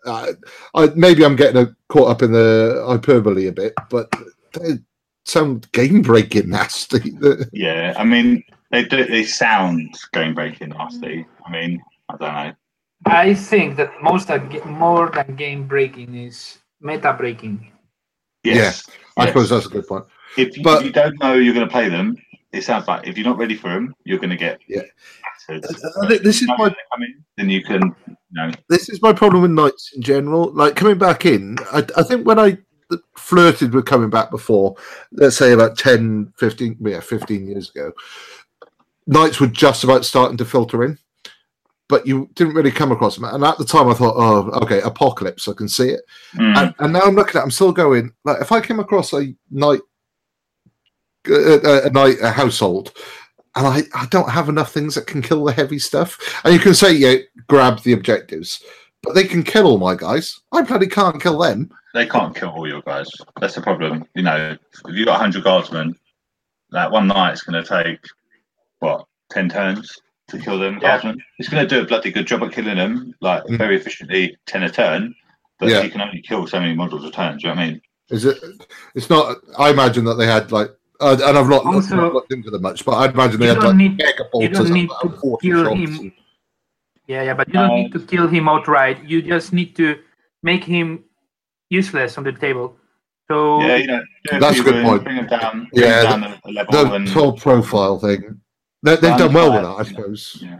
Uh, I, maybe I'm getting a, caught up in the hyperbole a bit, but they sound game breaking nasty. Yeah, I mean, they do. They sound game breaking nasty. I mean, I don't know. I think that most of, more than game breaking is meta breaking. Yes, I yes. suppose that's a good point. If you, but- if you don't know you're going to play them, it sounds like if you're not ready for them, you're going to get Yeah. battered. This is my when they come in, then you can, you know, this is my problem with knights in general. Like coming back in, I, I think when I flirted with coming back before, let's say about 10, 15, yeah, 15 years ago, knights were just about starting to filter in, but you didn't really come across them. And at the time, I thought, oh, okay, apocalypse, I can see it. mm, And, and now I'm looking at, I'm still going, like, if I came across a knight, a, a, a a household, and I, I don't have enough things that can kill the heavy stuff. And you can say, yeah, grab the objectives, but they can kill all my guys. I bloody can't kill them. they can't kill all your guys. That's the problem. You know, if you've got 100 guardsmen, that one knight's going to take what 10 turns to kill them Yeah. guardsmen. It's going to do a bloody good job at killing them, like Mm. very efficiently, 10 a turn. But Yeah. you can only kill so many models a turn. Do you know what I mean? Is it? It's not. I imagine that they had like, uh, and I've not, I've not looked into them much, but I'd imagine they You had don't like need- mega you bolters. don't need at to about 40 kill shots. him. Yeah, yeah, but you don't Um, need to kill him outright. You just need to make him useless on the table. So Yeah, you know, That's a good wounds, point. Bring them down. Bring Yeah, them down a, a level. The and, whole profile thing. They, they've done well with that, I suppose. yeah.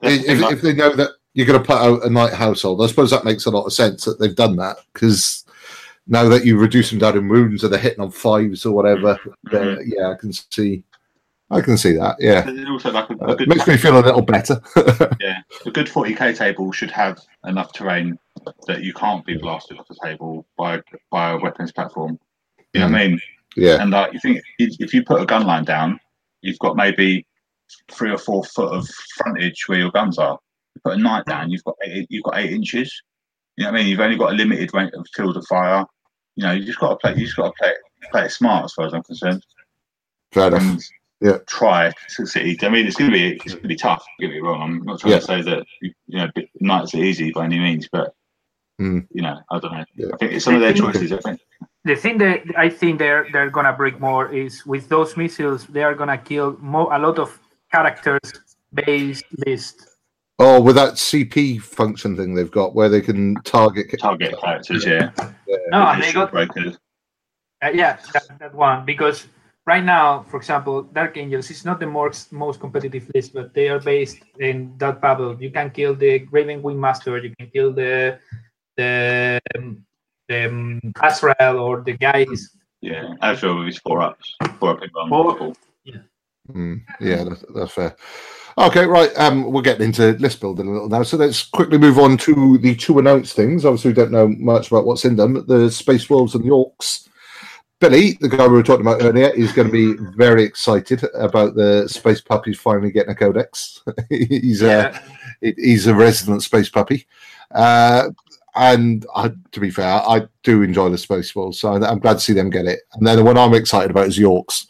That's if, if they know that you're going to put out a knight household, I suppose that makes a lot of sense that they've done that because now that you reduce them down in wounds or they're hitting on fives or whatever, they're- yeah, I can see, I can see that. Yeah, also like a, Uh, a good makes me feel a little better. yeah, a good 40k table should have enough terrain that you can't be blasted off the table by by a weapons platform. You know what I mm. mean? yeah, And like you think if if you put a gun line down, you've got maybe three or four foot of frontage where your guns are. You put a knight down, you've got eight, you've got eight inches. You know what I mean? You've only got a limited range of field of fire. you know, you just got to play. You just got to play it, play it smart, as far as I'm concerned. Fair enough. And Yeah. try to succeed. I mean, it's going to be it's going to be tough. Don't get me wrong. I'm not trying Yeah. to say that you know knights are easy by any means, but Mm. you know, I don't know. Yeah. I think it's some of their choices. I think. The thing that I think they're they're gonna break more is with those missiles they are gonna kill more a lot of characters based list. Oh, with that CP function thing they've got where they can target. Target characters, yeah. No, and With they got. Uh, yeah, that, that one because right now, for example, Dark Angels is not the most most competitive list, but they are based in that bubble. You can kill the Raven Wingmaster, you can kill the the um, the um, Azrael or the guys. Yeah, Azure with his four ups, four up in one. Four- bubble. Mm, yeah, that's, that's fair. Okay, right. Um, we're getting into list building a little now, so let's quickly move on to the two announced things. Obviously, we don't know much about what's in them. The Space Wolves and the Orcs. Billy, the guy we were talking about earlier, is going to be very excited about the Space Puppies finally getting a codex. he's a he's a resident Space Puppy, uh, and I, to be fair, I do enjoy the Space Wolves, so I'm glad to see them get it. And then the one I'm excited about is the Orcs.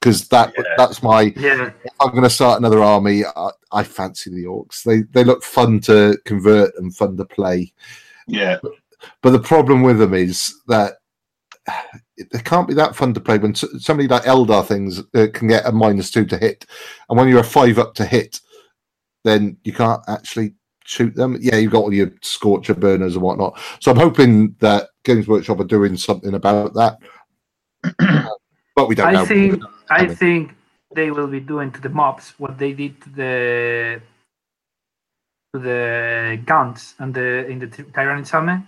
Because that Yeah. that's my yeah, if I'm going to start another army. I, I fancy the orcs. They they look fun to convert and fun to play. Yeah, But the problem with them is that they can't be that fun to play when somebody like Eldar things uh, can get a minus two to hit, and when you're a five up to hit, then you can't actually shoot them. Yeah, you've got all your scorcher burners and whatnot. So I'm hoping that Games Workshop are doing something about that. but we don't know. I think I think they will be doing to the mobs what they did to the to the guns and the in the Tyranid Army.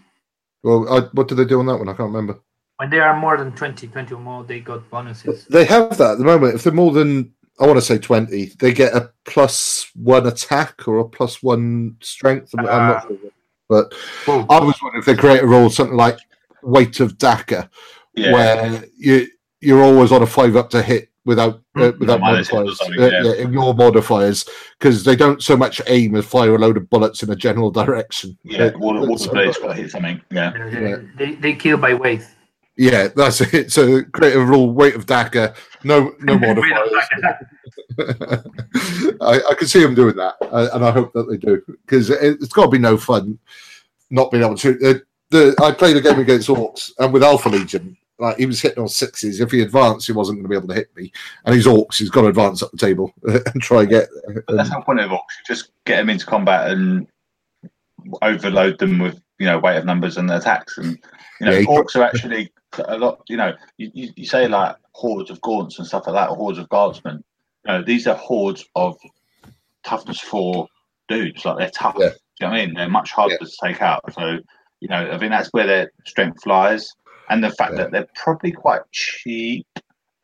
Well, I, what do they do on that one? I can't remember. When they are more than 20, 20 or more, they got bonuses. They have that at the moment. If they're more than, I want to say 20, they get a plus one attack or a plus one strength. I'm, I'm not Ah. sure. But Whoa. I was wondering if they create a rule, something like weight of Dakka, yeah. where you, you're always on a five up to hit without uh, Hmm. without Minus modifiers. something, Uh, yeah. yeah, ignore modifiers because they don't so much aim as fire a load of bullets in a general direction. Yeah, Uh, water, water so- blade's got to hit something. Yeah, Yeah. They, they kill by weight. Yeah, that's it. So create a rule: weight of Dakka, no no modifiers. I, I can see them doing that, uh, and I hope that they do because it, it's got to be no fun not being able to. Uh, the I played a game against Orcs, and with Alpha Legion, like he was hitting on sixes. If he advanced, he wasn't going to be able to hit me. And he's Orcs; he's got to advance up the table and try and get. but that's Um, the point of Orcs. Just get them into combat and overload them with you know weight of numbers and attacks. And you know, Yeah, Orcs are actually a lot. You know, you, you, you say like hordes of gaunts and stuff like that, or hordes of guardsmen. You know, these are hordes of toughness four dudes. Like they're tough. Yeah. You know what I mean? They're much harder Yeah. to take out. So you know, I think that's where their strength lies, and the fact Yeah. that they're probably quite cheap.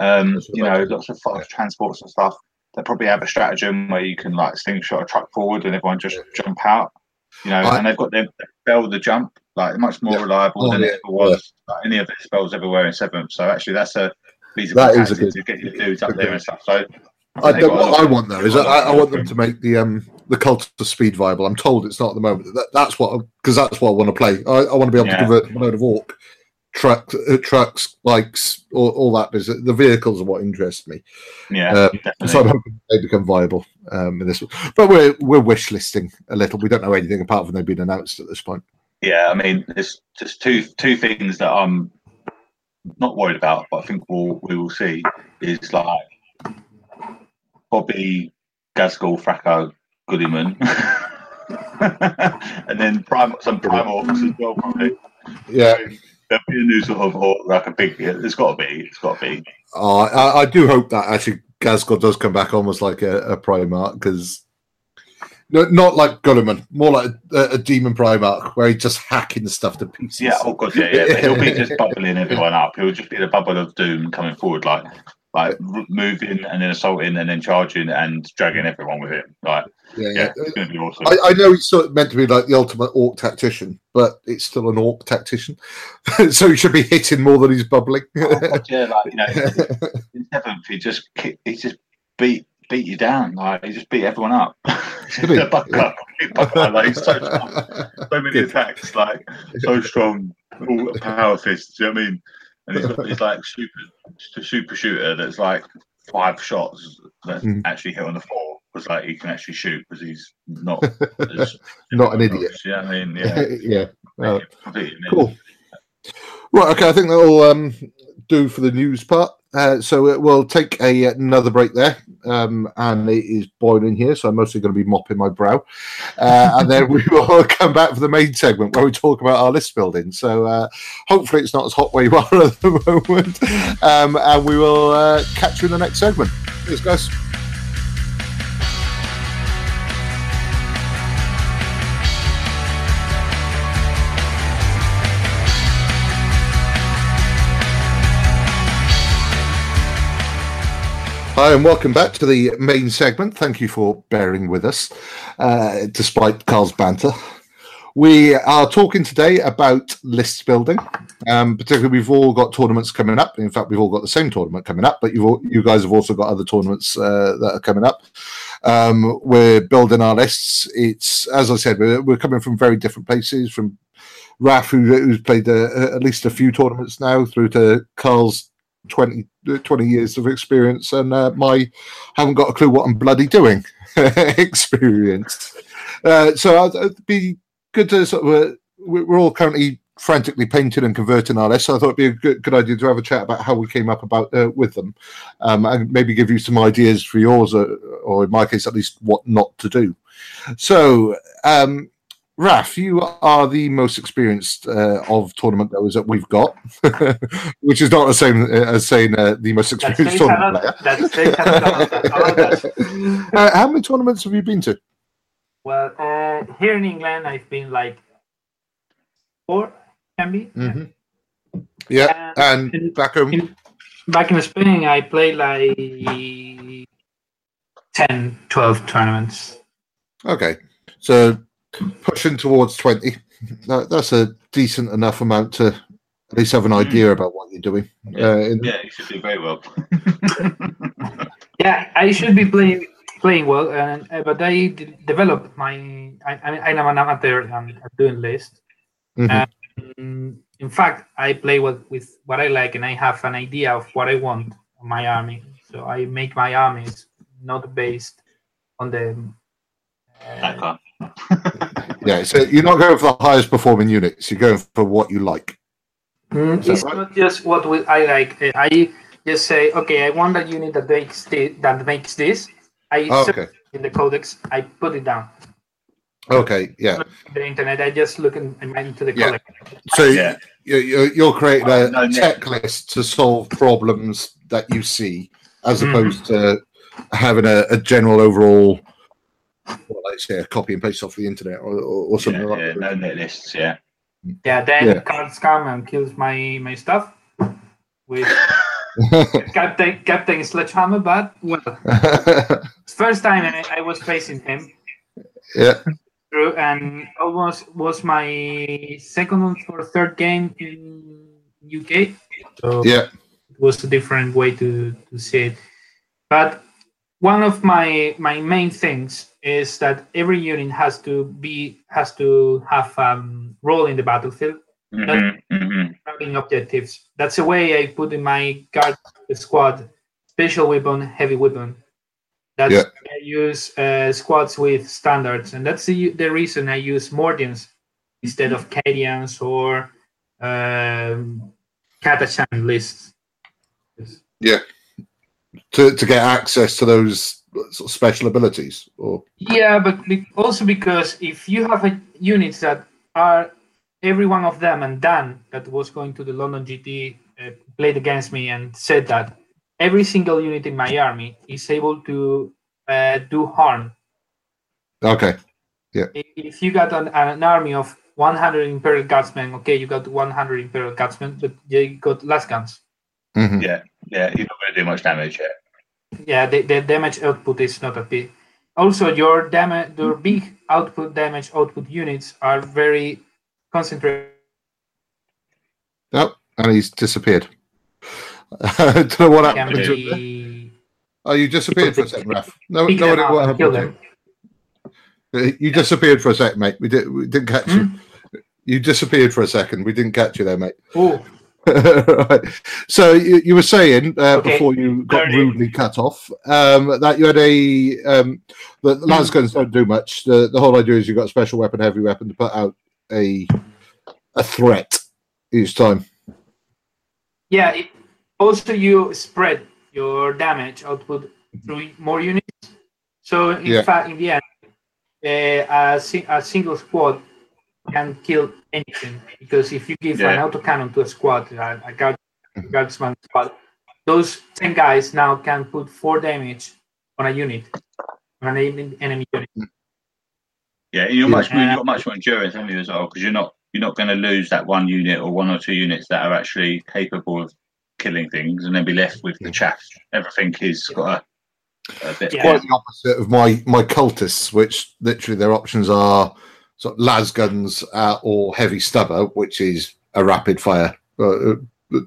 Um, you know, lots of fast transports and stuff. They probably have a stratagem where you can like slingshot a truck forward and everyone just jump out. You know, I- and they've got their bell the jump like much more Yeah. reliable Oh, than yeah, it ever was like, any of their spells everywhere in seventh. So actually, that's a feasible That is a good- to get your dudes up there and stuff. So I don't, what I want though is they've I, got a lot I want them to make the um the cult of speed viable. I'm told it's not at the moment. That, that's what because that's what I want to play. I, I want to be able Yeah. to convert a load of orc trucks, uh, trucks, bikes, all, all that business. The vehicles are what interest me. Yeah, Uh, definitely. So I'm hoping they become viable um, in this. But we're we're wish listing a little. We don't know anything apart from they've been announced at this point. Yeah, I mean, there's just two two things that I'm not worried about, but I think we'll we will see is like Bobby Gaskell, Fracco, Goodyman, and then prime some prime orcs as well. Probably Yeah, there'll be a new sort of orc, like a big. It's got to be. It's got to be. Oh, I, I do hope that actually Gazgod does come back almost like a, a Primarch because no, not like Guilliman, more like a, a demon Primarch where he's just hacking stuff to pieces. Yeah. Oh god. Yeah. Yeah. He'll be just bubbling everyone up. He'll just be the bubble of doom coming forward, like like moving and then assaulting and then charging and dragging everyone with him. Like yeah, yeah, it's going to be awesome. I, I know he's sort of meant to be like the ultimate orc tactician, but it's still an orc tactician, so he should be hitting more than he's bubbling. Oh, God, yeah, like you know, in seventh, he just he just beat beat you down. Like he just beat everyone up. Did he? Buckler, complete buckler, like, he's so strong, so many Good. attacks, like so strong. all power fists. Do you know what I mean? And he's, got, he's like super, super shooter that's like five shots that Mm. actually hit on the floor because like he can actually shoot because he's not as- Not an idiot. Yeah, I mean, yeah, yeah. Completely. cool. Right. Okay. I think that'll um, do for the news part. Uh, so we'll take a, another break there, um, and it is boiling here, so I'm mostly going to be mopping my brow, uh, and then we will come back for the main segment where we talk about our list building. So uh, hopefully it's not as hot where you are at the moment, um, and we will uh, catch you in the next segment. Cheers, guys. Hi, and welcome back to the main segment. Thank you for bearing with us, uh, despite Carl's banter. We are talking today about list building. Um, particularly, we've all got tournaments coming up. In fact, we've all got the same tournament coming up, but all, you guys have also got other tournaments uh, that are coming up. Um, we're building our lists. It's as I said, we're, we're coming from very different places. From Raf, who, who's played uh, at least a few tournaments now, through to Carl's 20, 20 years of experience and uh, my haven't got a clue what I'm bloody doing experience. Uh, so I'd, it'd be good to sort of, uh, we- we're all currently frantically painting and converting our list. So I thought it'd be a good, good idea to have a chat about how we came up about uh, with them um, and maybe give you some ideas for yours, uh, or in my case, at least what not to do. So, um, Raf, you are the most experienced uh, of tournament goers that we've got, which is not the same uh, as saying uh, the most experienced tournament player. That says a lot about us. Uh, how many tournaments have you been to? Well, uh, here in England, I've been like four, can be. Mhm. Yeah, and in- back home. in- Back in Spain, I played like 10, 12 tournaments. Okay, so pushing towards twenty. That, that's a decent enough amount to at least have an idea about what you're doing. Yeah. Uh, in, Yeah, you should do very well. Yeah, I should be playing playing well, and uh, but I d- developed my. I, I mean, I'm an amateur and I'm doing list. Mhm. Mm, in fact, I play with, with what I like, and I have an idea of what I want on my army. So I make my armies not based on the. That Uh. Yeah, so you're not going for the highest performing units. You're going for what you like. mm, it's right? not just what we, I like. I just say, okay, I want a unit that makes this, that makes this. I Oh, okay. in the codex. I put it down. Okay. Yeah. The internet. I just look in, into the Yeah. codex. So Yeah. you're, you're, you're creating a, No, a no. tech list to solve problems that you see, as Mhm. opposed to having a, a general overall, well, like say, a copy and paste off the internet or, or, or something Yeah, like yeah, that. no net lists. Yeah. Yeah, then Yeah. cards come and kills my my stuff with Captain Captain Sledgehammer. But well, first time I, I was facing him yeah. through, and almost was my second or third game in UK. So Yeah. it was a different way to, to see it. But one of my my main things is that every unit has to be has to have um role in the battlefield Mhm, mhm. having objectives. That's the way I put in my guard squad, special weapon, heavy weapon. That's Yeah. I use uh, squads with standards, and that's the, the reason I use Mordians instead of Cadians or um, Katachan lists. to, to get access to those sort of special abilities or Yeah, but also because if you have a, units that are every one of them, and Dan that was going to the London GT uh, played against me and said that every single unit in my army is able to uh, do harm. okay yeah If you got an, an army of 100 Imperial Guardsmen, okay, you got 100 Imperial Guardsmen, but you got less guns. Mhm. Yeah, yeah. You're not going to do much damage yet. Yeah, the, the damage output is not a big. Also, your damage, your big output damage output units are very concentrated. oh, and he's disappeared I don't know what happened to- be oh you disappeared for a second Raf no, no idea what happened you. you disappeared for a second mate we, did, we didn't catch you Hmm? You disappeared for a second. We didn't catch you there, mate. Oh, right. So you, you were saying uh, Okay. before you got rudely cut off um, that you had a um, the the guns don't do much. The the whole idea is you've got a special weapon, heavy weapon to put out a a threat each time. yeah. It, also, you spread your damage output through more units. So in Yeah. fact, in the end, uh, a, a single squad can kill anything because if you give an Yeah. autocannon to a squad, a, a guard, mm-hmm. guardsman squad, those ten guys now can put four damage on a unit, on an enemy- enemy unit. Yeah, you're Yeah. much more, you've got much more endurance, haven't you, as well? Because you're not you're not going to lose that one unit or one or two units that are actually capable of killing things, and then be left with the mm. chaff. Everything is got a, a bit. Yeah. Quite the opposite of my my cultists, which literally their options are sort of las guns uh, or heavy stubber, which is a rapid fire. Uh, uh,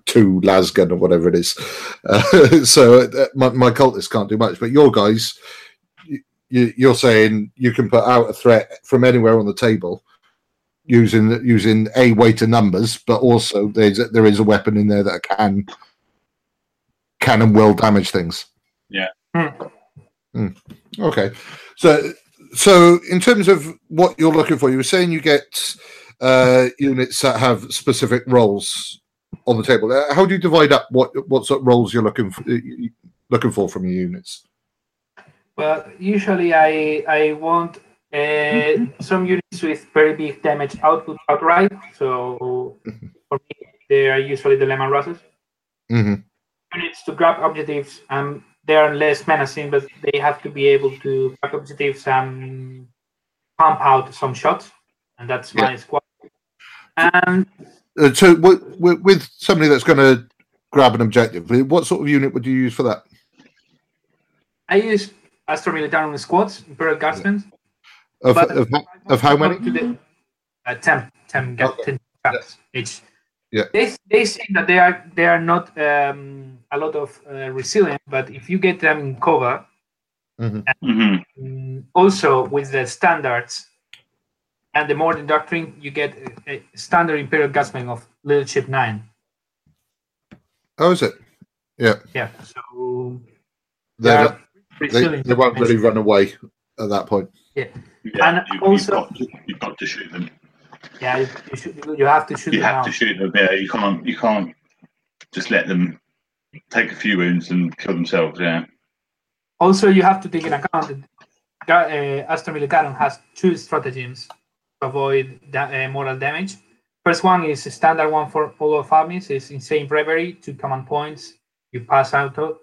two las gun or whatever it is. Uh, so uh, my, my cultists can't do much, but your guys, you, you, you're saying you can put out a threat from anywhere on the table using using a weight of numbers, but also there's a- there is a weapon in there that can can and will damage things. Mm. Okay, so so in terms of what you're looking for, you were saying you get uh, units that have specific roles on the table. Uh, How do you divide up what what sort of roles you're looking for, looking for from your units? Well, usually I I want uh, some units with very big damage output outright. So for me, they are usually the Leman Russes. hmm Units to grab objectives, um, they are less menacing, but they have to be able to grab objectives and pump out some shots, and that's my squad. And Uh, so with, somebody that's going to grab an objective, what sort of unit would you use for that? I use Astra Militarum squads, Imperial Guardsmen. Of, But- of, of how many? The, uh, 10, 10, ga- Okay. 10 traps each. Yeah. They, they say that they are they are not um, a lot of uh, resilient, but if you get them in cover, hmm mm, also with the standards and the Mordian doctrine, you get a, a standard Imperial Guardsman of leadership nine. Oh, is it? Yeah, Yeah. so they They're, they, they won't really run away at that point. Yeah, And you, also- you've, got to, you've got to shoot them. Yeah, you, you should you have to shoot You them have out. to shoot them. Yeah, you can't. You can't just let them take a few wounds and kill themselves. Yeah. Also, you have to take in account that Ga- uh, Astra Militarum has two stratagems to avoid da- uh, moral damage. First one is a standard one for all of armies, is insane bravery, two command points, you pass out. of-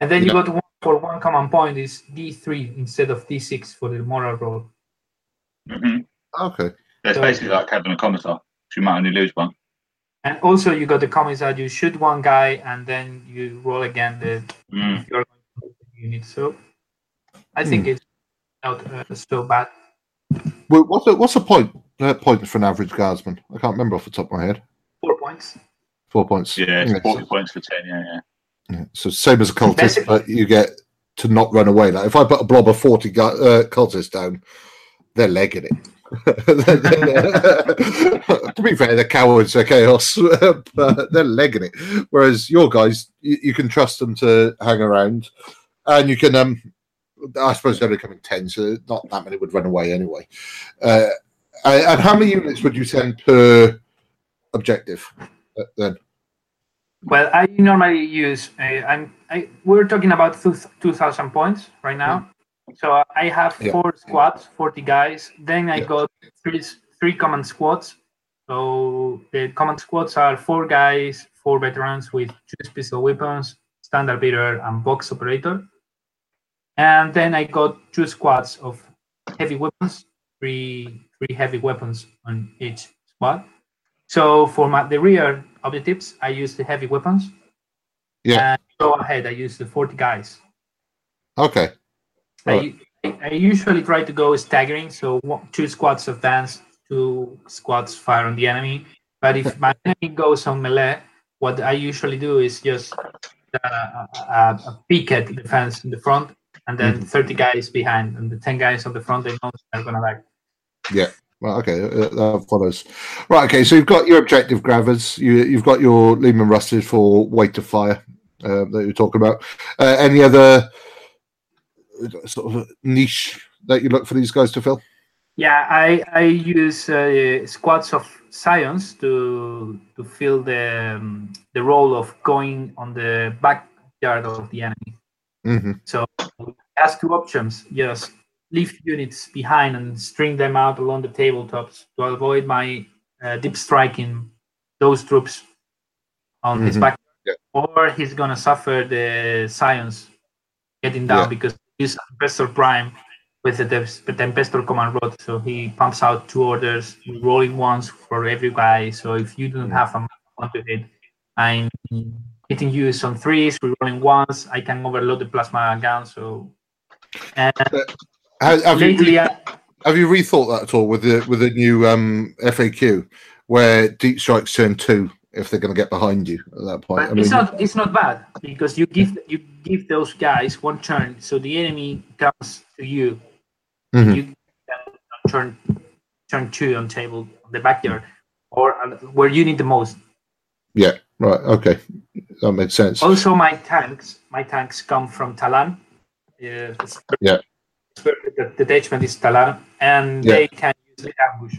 And then you Yeah. got one for one command point is D3 instead of D6 for the moral roll. hmm Okay. That's So- basically like having a commissar. You might only lose one. And also you got the comments that you shoot one guy and then you roll again the Mm. if you're going to hit the unit. So I think it's not uh, so bad. Well, what's the, what's the point uh, point for an average guardsman? I can't remember off the top of my head. Four points. Four points. Yeah, it's Yeah, forty points for ten. Yeah, yeah. Yeah, So same as a cultist, Basically- but you get to not run away. Like if I put a blob of forty gu- uh, cultists down, they're legging it. to be fair, they're cowards, they're chaos, but they're legging it. Whereas your guys, you, you can trust them to hang around, and you can. um I suppose they're only coming ten, so not that many would run away anyway. Uh, and how many units would you send per objective uh, then? Well, I normally use. Uh, I'm. I, we're talking about two two thousand points right now. So I have Yeah. four squads, forty guys. Then I Yeah. got three three command squads. So the command squads are four guys, four veterans with two special weapons, standard beater, and vox operator. And then I got two squads of heavy weapons, three three heavy weapons on each squad. So for my, the rear objectives, I use the heavy weapons. Yeah. And go ahead, I use the 40 guys. Okay. I, I usually try to go staggering, so two squads advance, two squads fire on the enemy. But if my enemy goes on melee, what I usually do is just uh, a, a, picket defense in the front, and then 30 guys behind, and the 10 guys on the front, they know they're gonna die. Right, okay, uh, that follows. Right, okay, so you've got your objective grabbers, you, you've got your Leman Rusted for weight of fire uh, that you're talking about. Uh, any other uh, sort of niche that you look for these guys to fill? Yeah, I I use uh, squads of scions to to fill the um, the role of going on the backyard of the enemy. Mm-hmm. So has two options: just leave units behind and string them out along the tabletops to avoid my uh, deep striking those troops on his Mhm. back, Yeah. or he's gonna suffer the scions getting down Yeah. because he's Tempestor Prime with the Temp- the Tempestor command rod. So he pumps out two orders, rolling ones for every guy. So if you don't Mm. have a one to hit, I'm hitting you on threes, rolling ones. I can overload the plasma gun. So and Have, have, you, re- I, have you rethought that at all with the with the new um, FAQ where deep strikes turn two if they're going to get behind you at that point? But it's not it's not bad because you give you give those guys one turn, so the enemy comes to you. Mhm. You turn turn two on table on the backyard or uh, where you need the most. Yeah, right. Okay, that makes sense. Also, my tanks my tanks come from Tallarn. Uh, it's- Yeah. The detachment is Tallarn, and Yeah. they can use the ambush.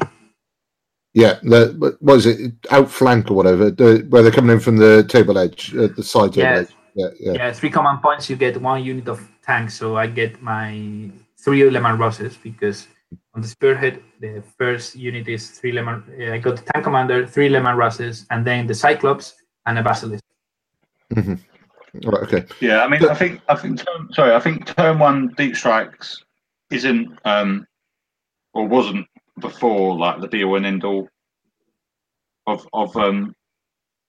Yeah, the, what what is it? Outflank or whatever, the, where they're coming in from the table edge, uh, the side table Yeah. edge. Yeah, yeah. Yeah, three command points. You get one unit of tanks, so I get my three Leman Russes because on the spearhead, the first unit is three Leman. Uh, I got the tank commander, three Leman Russes, and then the cyclops and a basilisk. Right, okay. Yeah, I mean, I think, I think, term, sorry, I think turn one deep strikes isn't, um, or wasn't before like the be all and end all of of um,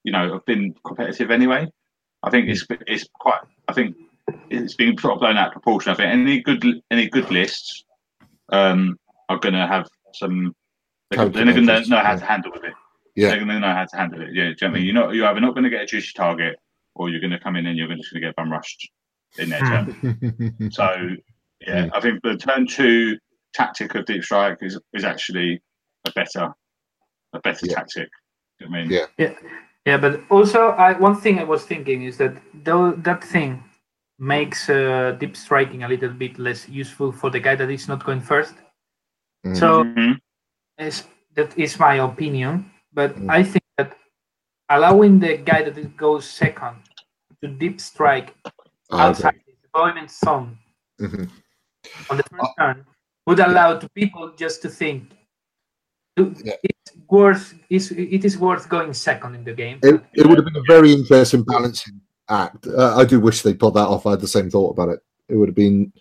you know, of being competitive anyway. I think it's it's quite. I think it's been sort of blown out of proportion. I think any good any good lists um are going to have some. They're, going to know how to handle with it. Yeah. They're going to know how to handle it. Yeah, do you know I mean? You're not. You're either not going to get a juicy target, or you're going to come in and you're just going to get bum rushed in their turn. So yeah, I think the turn two tactic of deep strike is is actually a better a better Yeah. tactic. I mean, Yeah. Yeah, yeah. but also, I one thing I was thinking is that though that thing makes uh, deep striking a little bit less useful for the guy that is not going first. Mhm. So Mhm. is that is my opinion, but Mm. I think that allowing the guy that goes second to deep strike Ah, okay. outside his deployment zone Mhm. on the first turn would allow to people just to think Yeah. it's worth is it is worth going second in the game. It, it would have been a very interesting balancing act. Uh, I do wish they pulled that off. I had the same thought about it. It would have been.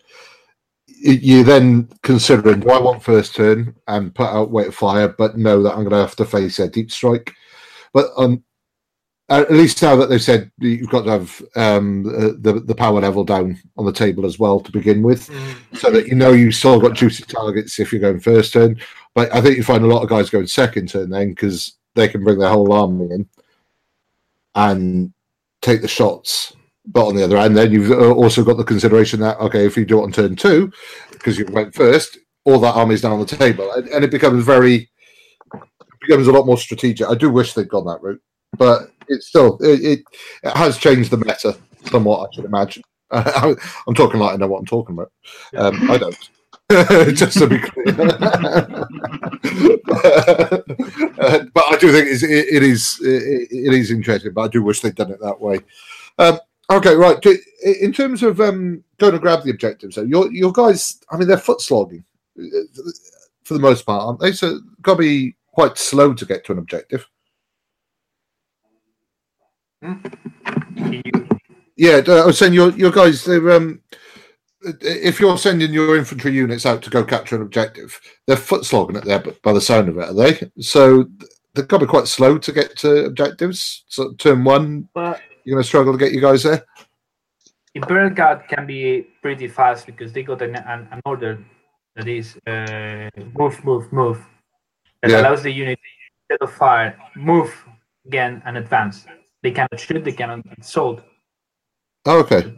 You then considering do I want first turn and put out weight of fire, but know that I'm going to have to face a deep strike. But um, at least now that they've said you've got to have um, the the power level down on the table as well to begin with, Mm. so that you know you've still got juicy targets if you're going first turn. But I think you find a lot of guys going second turn then because they can bring their whole army in and take the shots. But on the other hand, then you've uh, also got the consideration that okay, if you do it on turn two, because you went first, all that army is down on the table, and, and it becomes very it becomes a lot more strategic. I do wish they'd gone that route, but it's still it, it, it has changed the meta somewhat. I should imagine. I'm talking like I know what I'm talking about. Um, I don't. Just to be clear, Uh, but I do think it's, it, it is it, it is interesting. But I do wish they'd done it that way. Um, okay, right. In terms of um, going to grab the objectives, so your your guys, I mean, they're foot slogging uh, for the most part, aren't they? So got to be quite slow to get to an objective. Yeah, I was saying your your guys. They're um, if you're sending your infantry units out to go capture an objective, they're foot slogging it there. But by the sound of it, are they? So they've got to be quite slow to get to objectives. So turn one, But you're going to struggle to get you guys there. Imperial Guard can be pretty fast because they got an, an, an order that is uh, move, move, move. That Yeah. allows the unit instead of fire, move again and advance. They cannot shoot, they cannot assault. Oh, okay,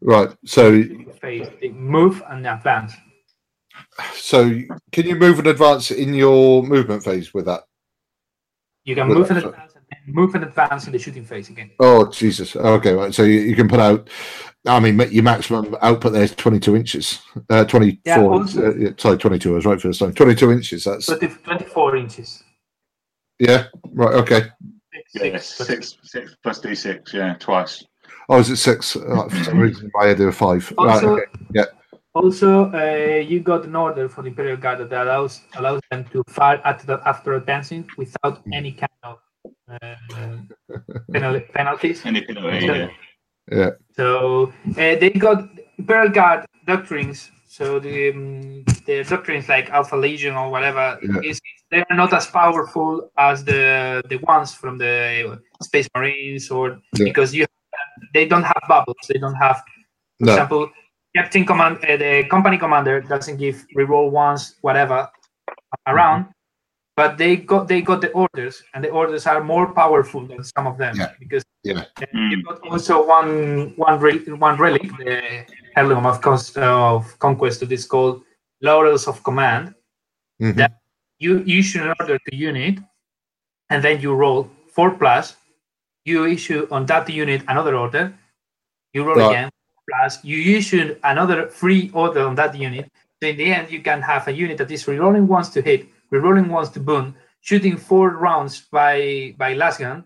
right. So Phase, they move and advance. So can you move and advance in your movement phase with that? You can With move and that, so- advance move and advance in the shooting phase again. Oh Jesus! Okay, right. So you, you can put out. I mean, your maximum output there is twenty-two inches. Uh, Twenty-four. Yeah, also- uh, sorry, twenty-two. I was right first time. Twenty-two inches. That's 20, 24 inches. yeah. Right. Okay. Six, Yeah, six, six, six plus D6, yeah, twice. Oh, is it six? Uh, for some reason, in my head, there were five. Right. Okay. Yeah. also uh, you got an order from the Imperial Guard that allows allows them to fire at the, after advancing without any kind of uh, penal- penalties. Any penalty, So- yeah. Yeah. So uh, they got Imperial Guard doctrines. So the um, the doctrines like Alpha Legion or whatever Yeah. is they're not as powerful as the the ones from the Space Marines or Yeah. because you they don't have bubbles. They don't have for No. example, captain command, uh, the company commander doesn't give reroll ones, whatever, around, but they got they got the orders, and the orders are more powerful than some of them Yeah. because Yeah. uh, Mm. got also one one relic, one relic, the heirloom of, of conquest that is called laurels of command. Mhm. That you issue an order to unit, and then you roll four plus. You issue on that unit another order. You roll again plus. You issue another free order on that unit. So in the end, you can have a unit that is rerolling once to hit, rerolling once to boon, shooting four rounds by by lasgun.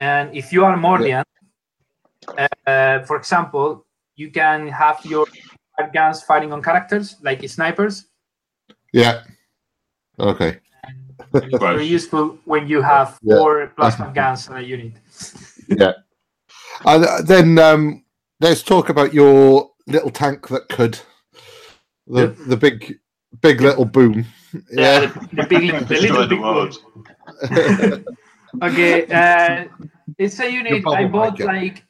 And if you are Mordian, uh, for example, you can have your guns firing on characters like snipers. Yeah. Okay. And it's very useful when you have Yeah. four plasma guns on a unit. Yeah. And then um, let's talk about your little tank that could. The Yep. the big big little boom. Yeah, Yeah. the, the big, the Destroy little the big world. Okay, uh, it's a unit I bought like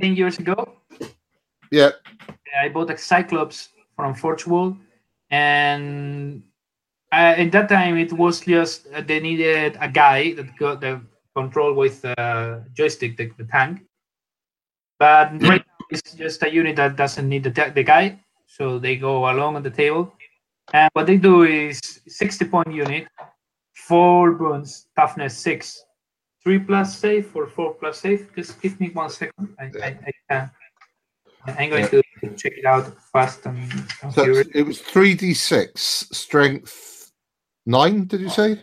ten years ago. Yeah. I bought a Cyclops from Forge World, and uh, at that time it was just uh, they needed a guy that got the control with uh, joystick the, the tank. But right now it's just a unit that doesn't need the, ta- the guy, so they go along on the table. And what they do is 60 point unit, four boons, toughness six, three plus save or four plus save. Just give me one second. I, I, I can. I'm going to check it out fast and, So it was three d six strength nine. Did you say?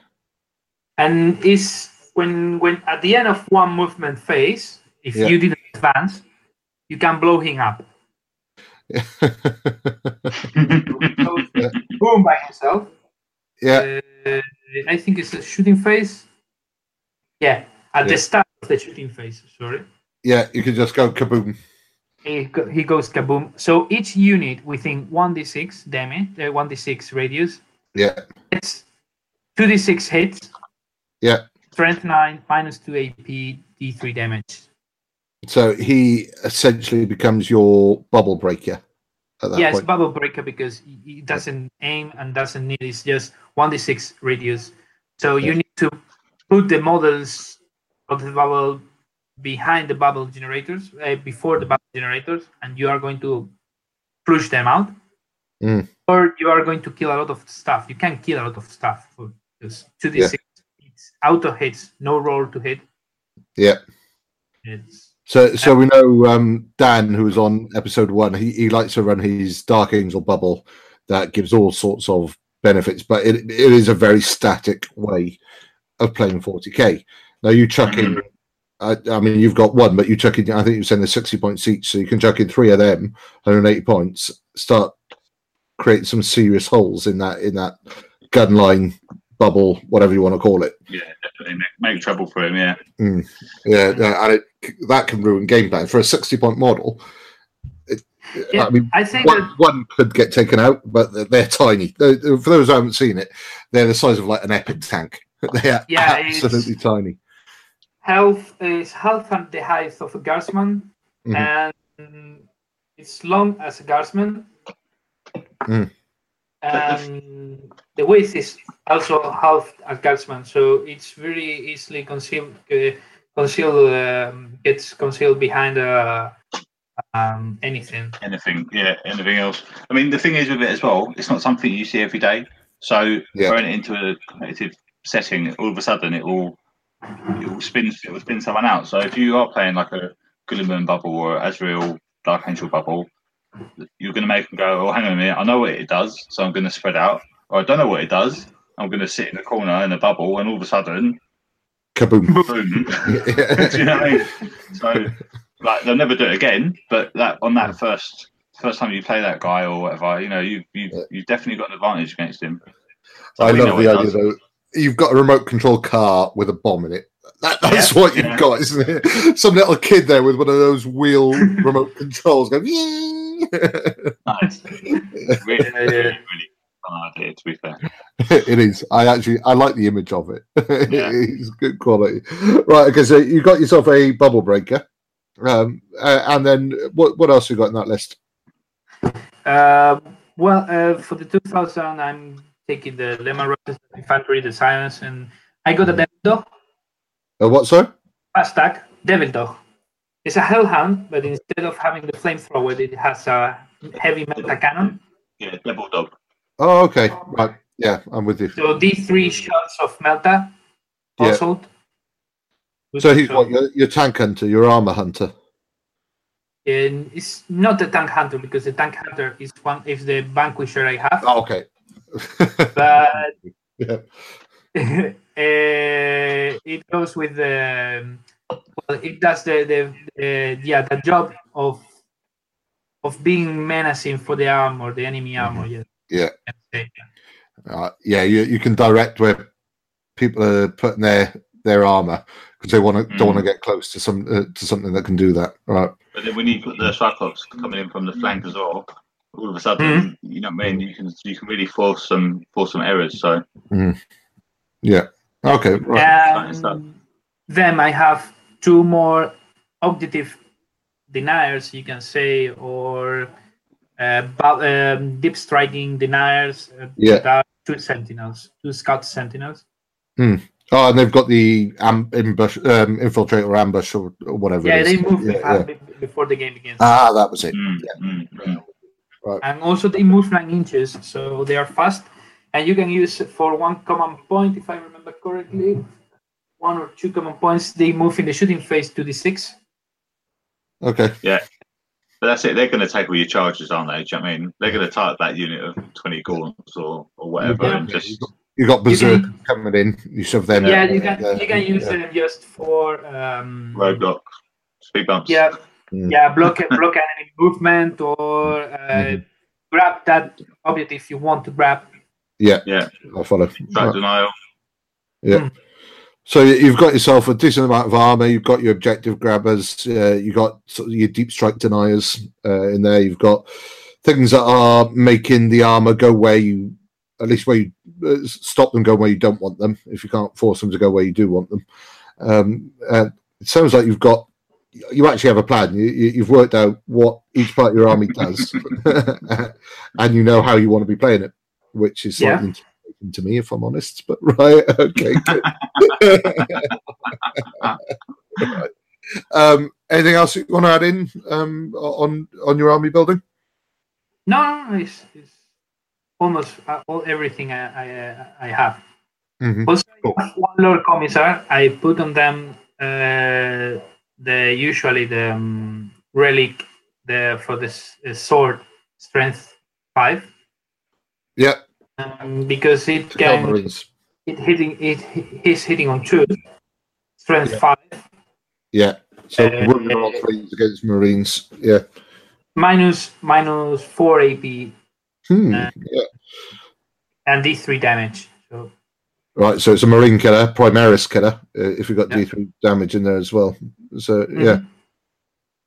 and is when when at the end of one movement phase, if Yeah. you didn't advance, you can blow him up. So, Yeah. boom by himself. yeah. Uh, I think it's a shooting phase. Yeah, at Yeah. the start of the shooting phase. Sorry. Yeah. You can just go kaboom. He, goes kaboom. So each unit within 1d6 damage, uh, 1d6 radius, Yeah. it's 2d6 hits, Yeah. strength 9, minus 2 AP, d3 damage. So he essentially becomes your bubble breaker at that yes, point. bubble breaker because he- he doesn't aim and doesn't need it's just 1d6 radius. So you need to put the models of the bubble behind the bubble generators, uh, before the bubble generators, and you are going to push them out. Mm. Or you are going to kill a lot of stuff. You can kill a lot of stuff for just 2d6 it's auto hits, no roll to hit. Yeah. It's So, so we know um, Dan, who was on episode one. He, he likes to run his Dark Angel bubble that gives all sorts of benefits, but it, it is a very static way of playing 40k. Now you chuck in. I, I mean, you've got one, but you chuck in. I think you're saying the 60 points each, so you can chuck in three of them, 180 points. Start creating some serious holes in that in that gun line bubble, whatever you want to call it. yeah, definitely make, make trouble for him. Yeah, mm. Yeah, yeah, and it, that can ruin game plan for a 60 point model. It, Yeah, I mean, I think one, that one could get taken out, but they're, they're tiny. They're- for those who haven't seen it, they're the size of like an epic tank. They are Yeah, absolutely tiny. Health is half and the height of a guardsman, Mhm. and it's long as a guardsman. Mm. And the width is also half a guardsman, so it's very easily concealed. Uh, concealed um, gets concealed behind a, um, anything. anything, yeah, anything else. I mean, the thing is with it as well, it's not something you see every day. So Yeah. throwing it into a competitive setting, all of a sudden it will it will spin it will spin someone out. So if you are playing like a Guilliman bubble or Azrael Dark Angel bubble, you're going to make them go, "Oh, hang on a minute, I know what it does, so I'm going to spread out." Or I don't know what it does. I'm going to sit in the corner in a bubble, and all of a sudden, Kaboom. boom! Do you know what I mean? So, like, they'll never do it again. But that on that first first time you play that guy or whatever, you know, you you you've definitely got an advantage against him. So I love the idea does. though. You've got a remote control car with a bomb in it. That, that's Yeah, what you've yeah. got, isn't it? Some little kid there with one of those wheel remote controls going. "Ying." Nice. Really, Yeah, really fun idea. To be fair, it is. I actually I like the image of it. Yeah. it's good quality. Right. Okay. So you got yourself a bubble breaker, um, uh, and then what? What else you got in that list? Uh, well, uh, for the 2000, I'm taking the Leman Russes Infantry, the Scions, and I got a Devil Dog, Uh, what? sir? fast tag, Devil Dog. It's a Hellhound, but instead of having the flamethrower, it has a heavy melta cannon. yeah, Devil Dog. Oh, okay. Right. Yeah, I'm with you. So these three shots of Melta, Yeah. also. So he's what? Your, your tank hunter, your armor hunter. And it's not the tank hunter because the tank hunter is one is the vanquisher I have, Oh, okay. But yeah. uh, it goes with the well, it does the the, the yeah the job of of being menacing for the armor, the enemy armor. Yes. Yeah. Okay. Uh, yeah, you, you can direct where people are putting their their armor because they want to don't want to get close to some uh, to something that can do that. Right. But then when you put the Cyclops coming in from the flank as well, all of a sudden, Mm-hmm. you know what I mean. You can you can really force some force some errors. So Yeah. Okay. Right. Nice stuff. And then I have two more objective deniers, you can say, or uh, but, um, deep striking deniers. Uh, Yeah. that are two sentinels, two scout sentinels. Oh, and they've got the am- ambush, um, infiltrate or ambush or, or whatever. Yeah, it they is. move Yeah, yeah. before the game begins. Ah, that was it. mm, mm, mm. and also they move nine inches, so they are fast. And you can use for one common point, if I remember correctly, one or two common points. They move in the shooting phase to the six. Okay. Yeah. But that's it. They're going to take all your charges, aren't they? Do you know what I mean? They're going to target that unit of twenty gaunts or, or whatever, Yeah. and just You got You berserk can- coming in. You shove them. Yeah, you can you can use yeah. them just for um, roadblock, speed bumps. Yeah, Mm. yeah, block block enemy movement or uh, Mhm. grab that object if you want to grab. Yeah, yeah. I follow. Track Right. denial. So you've got yourself a decent amount of armor. You've got your objective grabbers. Uh, you got sort of your deep strike deniers uh, in there. You've got things that are making the armor go where you, at least where you uh, stop them going where you don't want them. If you can't force them to go where you do want them, um, uh, it sounds like you've got. You actually have a plan. You, you've worked out what each part of your army does, and you know how you want to be playing it, which is Yeah. slightly to me, if I'm honest. But right, okay. Right. Um, anything else you want to add in um, on on your army building? No, it's, it's almost uh, all everything I I, uh, I have. Mhm. Also, Cool. one Lord Commissar. I put on them uh, the usually the um, relic the for this uh, sword strength five Yeah, um, because it can it hitting it he's hitting on two strength Yeah. five Yeah, so Uh, running threes against Marines. Yeah. minus minus four AP Hmm. Uh, yeah. and D three damage. So Right, so it's a Marine killer, Primaris killer. Uh, if you've got Yeah. D3 damage in there as well. So mhm. yeah,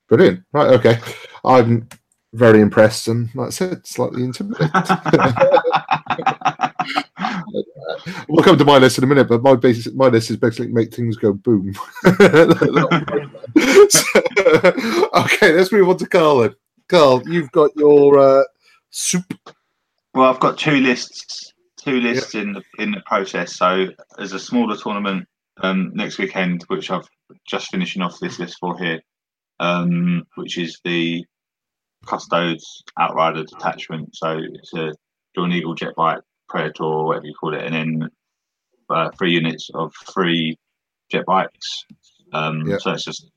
brilliant. Right, okay. I'm very impressed and, like I said, slightly intimidated. we'll come to my list in a minute, but my basic my list is basically make things go boom. So, okay, let's move on to Carl. Then. Carl, you've got your uh, soup. Well, I've got two lists, two lists in the in the process. So there's a smaller tournament um, next weekend, which I've just finishing off this list for here, um, which is the Custodes Outrider detachment. So it's a Dawn Eagle jet bike, Predator, whatever you call it, and then uh, three units of three jet bikes. Um, Yeah. So it's just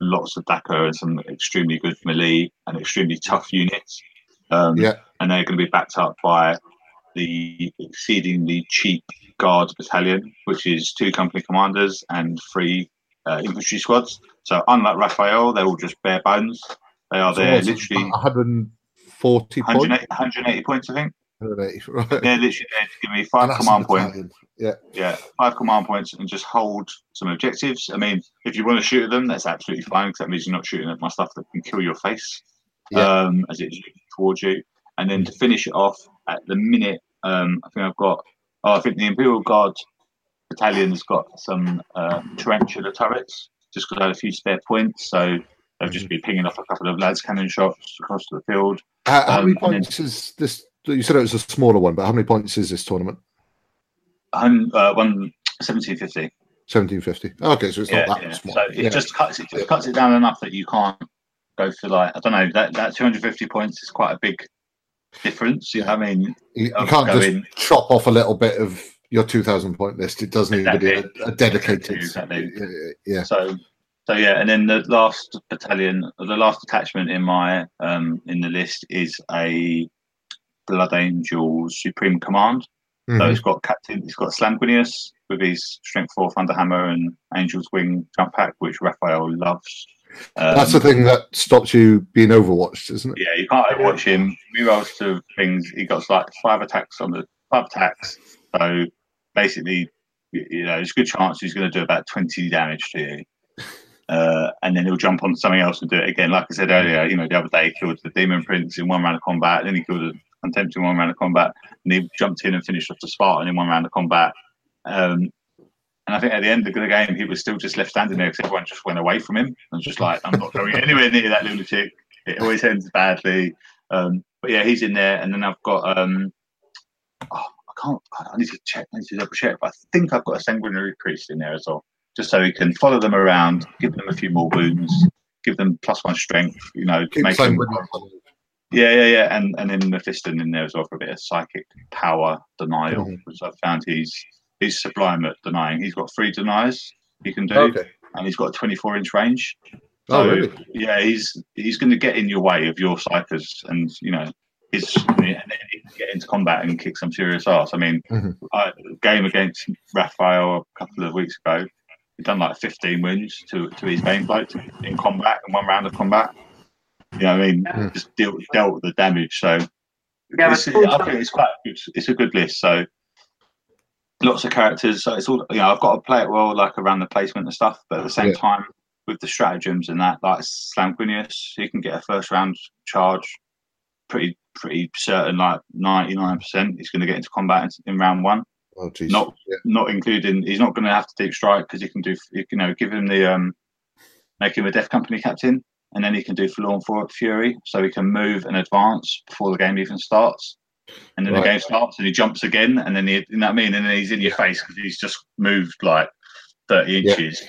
lots of Dakka and some extremely good melee and extremely tough units. Um, Yeah. And they're going to be backed up by the exceedingly cheap Guard Battalion, which is two company commanders and three uh, infantry squads. So unlike Raphael, they're all just bare bones. They are there it, literally 140 points. 180, 180 points, I think. 180, right. They're literally there to give me five command points. Yeah. Yeah, five command points and just hold some objectives. I mean, if you want to shoot at them, that's absolutely fine because that means you're not shooting at my stuff that can kill your face Yeah. um, as it's towards you. And then to finish it off at the minute, um, I think I've got, oh, I think the Imperial Guard battalion's got some uh, tarantula turrets just because I had a few spare points. So they'll just be pinging off a couple of las cannon shots across the field. How, how Um, many and then- points is this? You said it was a smaller one, but how many points is this tournament? Hun- Uh, one, 1750. 1750. Okay, so it's yeah, not that yeah. small. So it yeah. just cuts it just cuts it down enough that you can't go for like I don't know that that 250 points is quite a big difference. Yeah. I mean, you, you can't go just chop off a little bit of your 2000 point list. It does need to be a, a dedicated. Exactly. Yeah. so so yeah, and then the last battalion, the last detachment in my um in the list is a Blood Angels Supreme Command. So Mhm. it's got Captain, it's got Slamguinius with his Strength Four Thunderhammer and Angel's Wing jump pack, which Raphael loves. Um, That's the thing that stops you being overwatched, isn't it? Yeah, you can't overwatch him. He rolls to things. He got like five attacks on the five attacks. So basically, you know, there's a good chance he's going to do about twenty damage to you. Uh, and then he'll jump on something else and do it again. Like I said earlier, you know, the other day he killed the Demon Prince in one round of combat. Then he killed the Contempt in one round of combat. And he jumped in and finished off the Spartan in one round of combat. Um, and I think at the end of the game, he was still just left standing there because everyone just went away from him. And was just like, I'm not going anywhere near that lunatic. It always ends badly. Um, but yeah, he's in there. And then I've got, um, oh, I can't, I need to check, I need to double check, but I think I've got a sanguinary priest in there as well, just so he can follow them around, give them a few more wounds, give them plus one strength, you know, Keep make them. Yeah, yeah, yeah, and and then Mephiston in there as well for a bit of psychic power denial, Mhm. which I've found he's he's sublime at denying. He's got three denies he can do, Okay. and he's got a 24 inch range. Oh, really? Yeah, he's he's going to get in your way of your psykers, and you know, he's and then he get into combat and kick some serious ass. I mean, Mhm. I, game against Raphael a couple of weeks ago, he done like 15 wins to to his main bloke in combat in one round of combat. You know, what I mean, Yeah. just dealt dealt with the damage. So Yeah, it's, I think it's quite good. It's a good list. So lots of characters. So it's all you know. I've got to play it well, like around the placement and stuff. But at the same Yeah. time, with the stratagems and that, like Slamguinius, he can get a first round charge. Pretty pretty certain, like ninety nine percent, he's going to get into combat in, in round one. Oh. Not Yeah. not including. He's not going to have to deep strike because he can do. You know, give him the um, make him a Death Company captain, and then he can do Forlorn Fury, so he can move and advance before the game even starts. And then Right. the game starts, and he jumps again, and then he, you know what I mean, and then he's in your face because he's just moved like thirty Yeah. inches.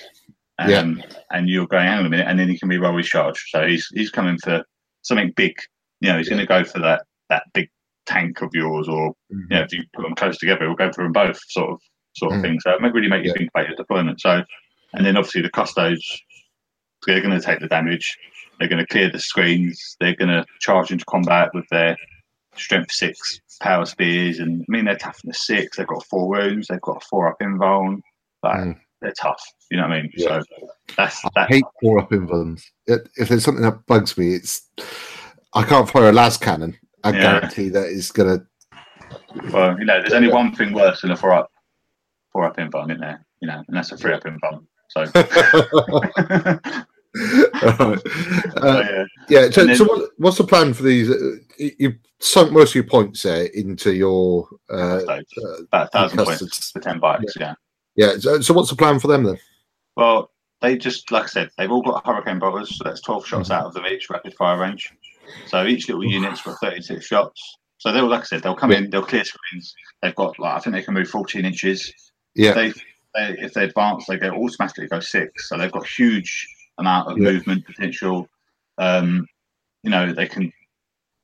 Yeah. Um, and you're going, hang on a minute, and then he can be roll his charge. So he's he's coming for something big. You know, he's going to go for that that big tank of yours, or Mhm. you know, if you put them close together, we'll go for them both, sort of sort of Mm. thing. So it might really make you Yeah. think about your deployment. So, and then obviously the custodes, they're going to take the damage. They're going to clear the screens. They're going to charge into combat with their strength six power spears, and I mean they're toughness six. They've got four wounds. They've got a four up invuln. Like Mm. they're tough. You know what I mean? Yeah. So that's I that. hate four up invulns. It, if there's something that bugs me, it's I can't fire a las cannon. I Yeah. guarantee that it's gonna. Well, you know, there's only Yeah. one thing worse than a four up, four up invuln, isn't there? You know, and that's a three up invuln. So, Alright. Uh, yeah. yeah. So, then- so what, what's the plan for these? Uh, you you sunk most of your points there into your uh, uh, about a thousand points for ten bikes. Yeah. Yeah. So, so what's the plan for them then? Well, they just like I said, they've all got hurricane bolters, so that's twelve shots out of them each, rapid fire range. So each little unit's got thirty-six shots. So they'll, like I said, they'll come in, they'll clear screens. They've got like I think they can move fourteen inches. Yeah. They, they if they advance, they go automatically go six. So they've got huge amount of Yeah. movement potential. Um, you know, they can.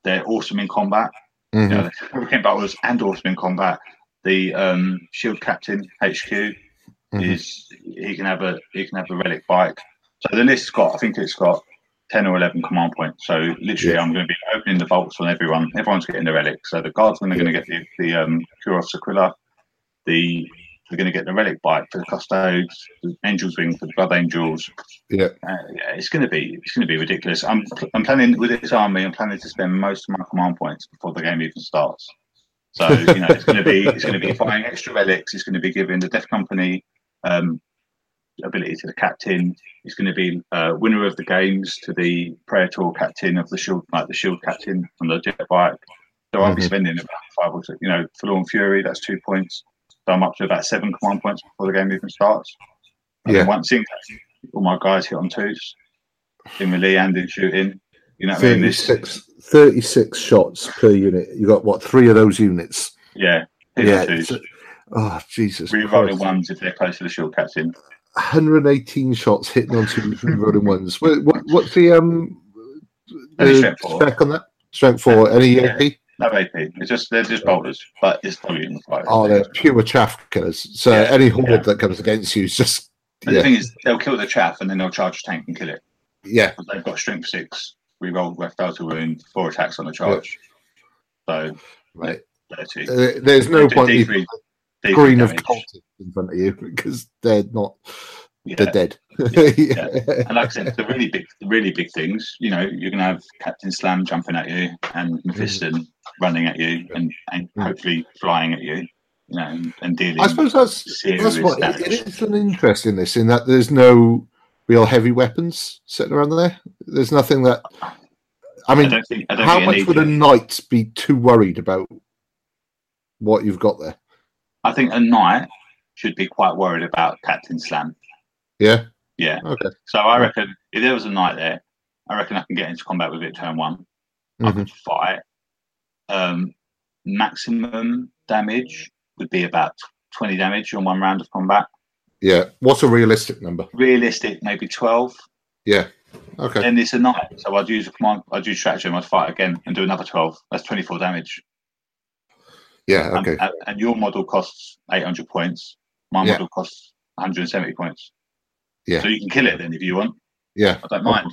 They're awesome in combat. Mhm. You know, the Hurricane Bolters and awesome in combat. The um, Shield Captain HQ Mhm. is he can have a he can have a relic bike. So the list's got I think it's got ten or eleven command points. So literally, Yeah. I'm going to be opening the vaults on everyone. Everyone's getting the relic. So the guardsmen are going to get the the um, Kurov's Aquila. The they're going to get the relic bike for the custodes. The Angels Wing for the Blood Angels. Yeah. Uh, yeah, it's going to be it's going to be ridiculous. I'm I'm planning with this army. I'm planning to spend most of my command points before the game even starts. So you know it's going to be it's going to be buying extra relics. It's going to be giving the Death Company um, ability to the captain. It's going to be uh, winner of the games to the Praetor captain of the shield, like the shield captain from the jet bike. So I'll be Mhm. spending about five or six. You know, Forlorn Fury. That's two points. So I'm up to about seven command points before the game even starts. And Yeah. once in, all my guys hit on twos in melee and in shooting. You know what I mean? This, 36, 36 shots per unit. You got what? Three of those units. yeah, Yeah. it's- Oh Jesus! Rerolling ones if they're close to the shield captain. 118 shots hitting on two rolling ones. What, what, what's the um the spec on that? Strength four. Any Yeah. AP? No AP. It's just they're just bolters, but it's volume. Right? Oh, they're pure chaff killers. So Yeah, any horde yeah. that comes against you is just And the thing is, they'll kill the chaff and then they'll charge the tank and kill it. yeah, they've got strength six, We rolled left delta wound, four attacks on the charge. So right. Uh, there's no point D3 even D3 green of damage. cultists in front of you because they're not. Yeah. They're dead. Yeah. And like I said, the really big, the really big things. You know, you're gonna have Captain Slam jumping at you and Mephiston running at you and, and hopefully flying at you. You know, and, and dealing. I suppose that's that's what damage. it is an interest in this in that there's no real heavy weapons sitting around there. There's nothing that. I I mean, don't think. I how much would a knight be too worried about what you've got there? I think a knight should be quite worried about Captain Slam. Yeah. Yeah. Okay. So I reckon if there was a knight there, I reckon I can get into combat with it turn one. I Mhm. could fight. Um, maximum damage would be about 20 damage on one round of combat. Yeah. What's a realistic number? Realistic, maybe 12. Yeah. Okay. Then it's a knight. So I'd use a command, I'd use stratagem, I'd fight again and do another 12. That's 24 damage. Yeah. Okay. And, and your model costs 800 points. My Yeah. model costs 170 points. Yeah. So you can kill it then if you want. Yeah. I don't mind.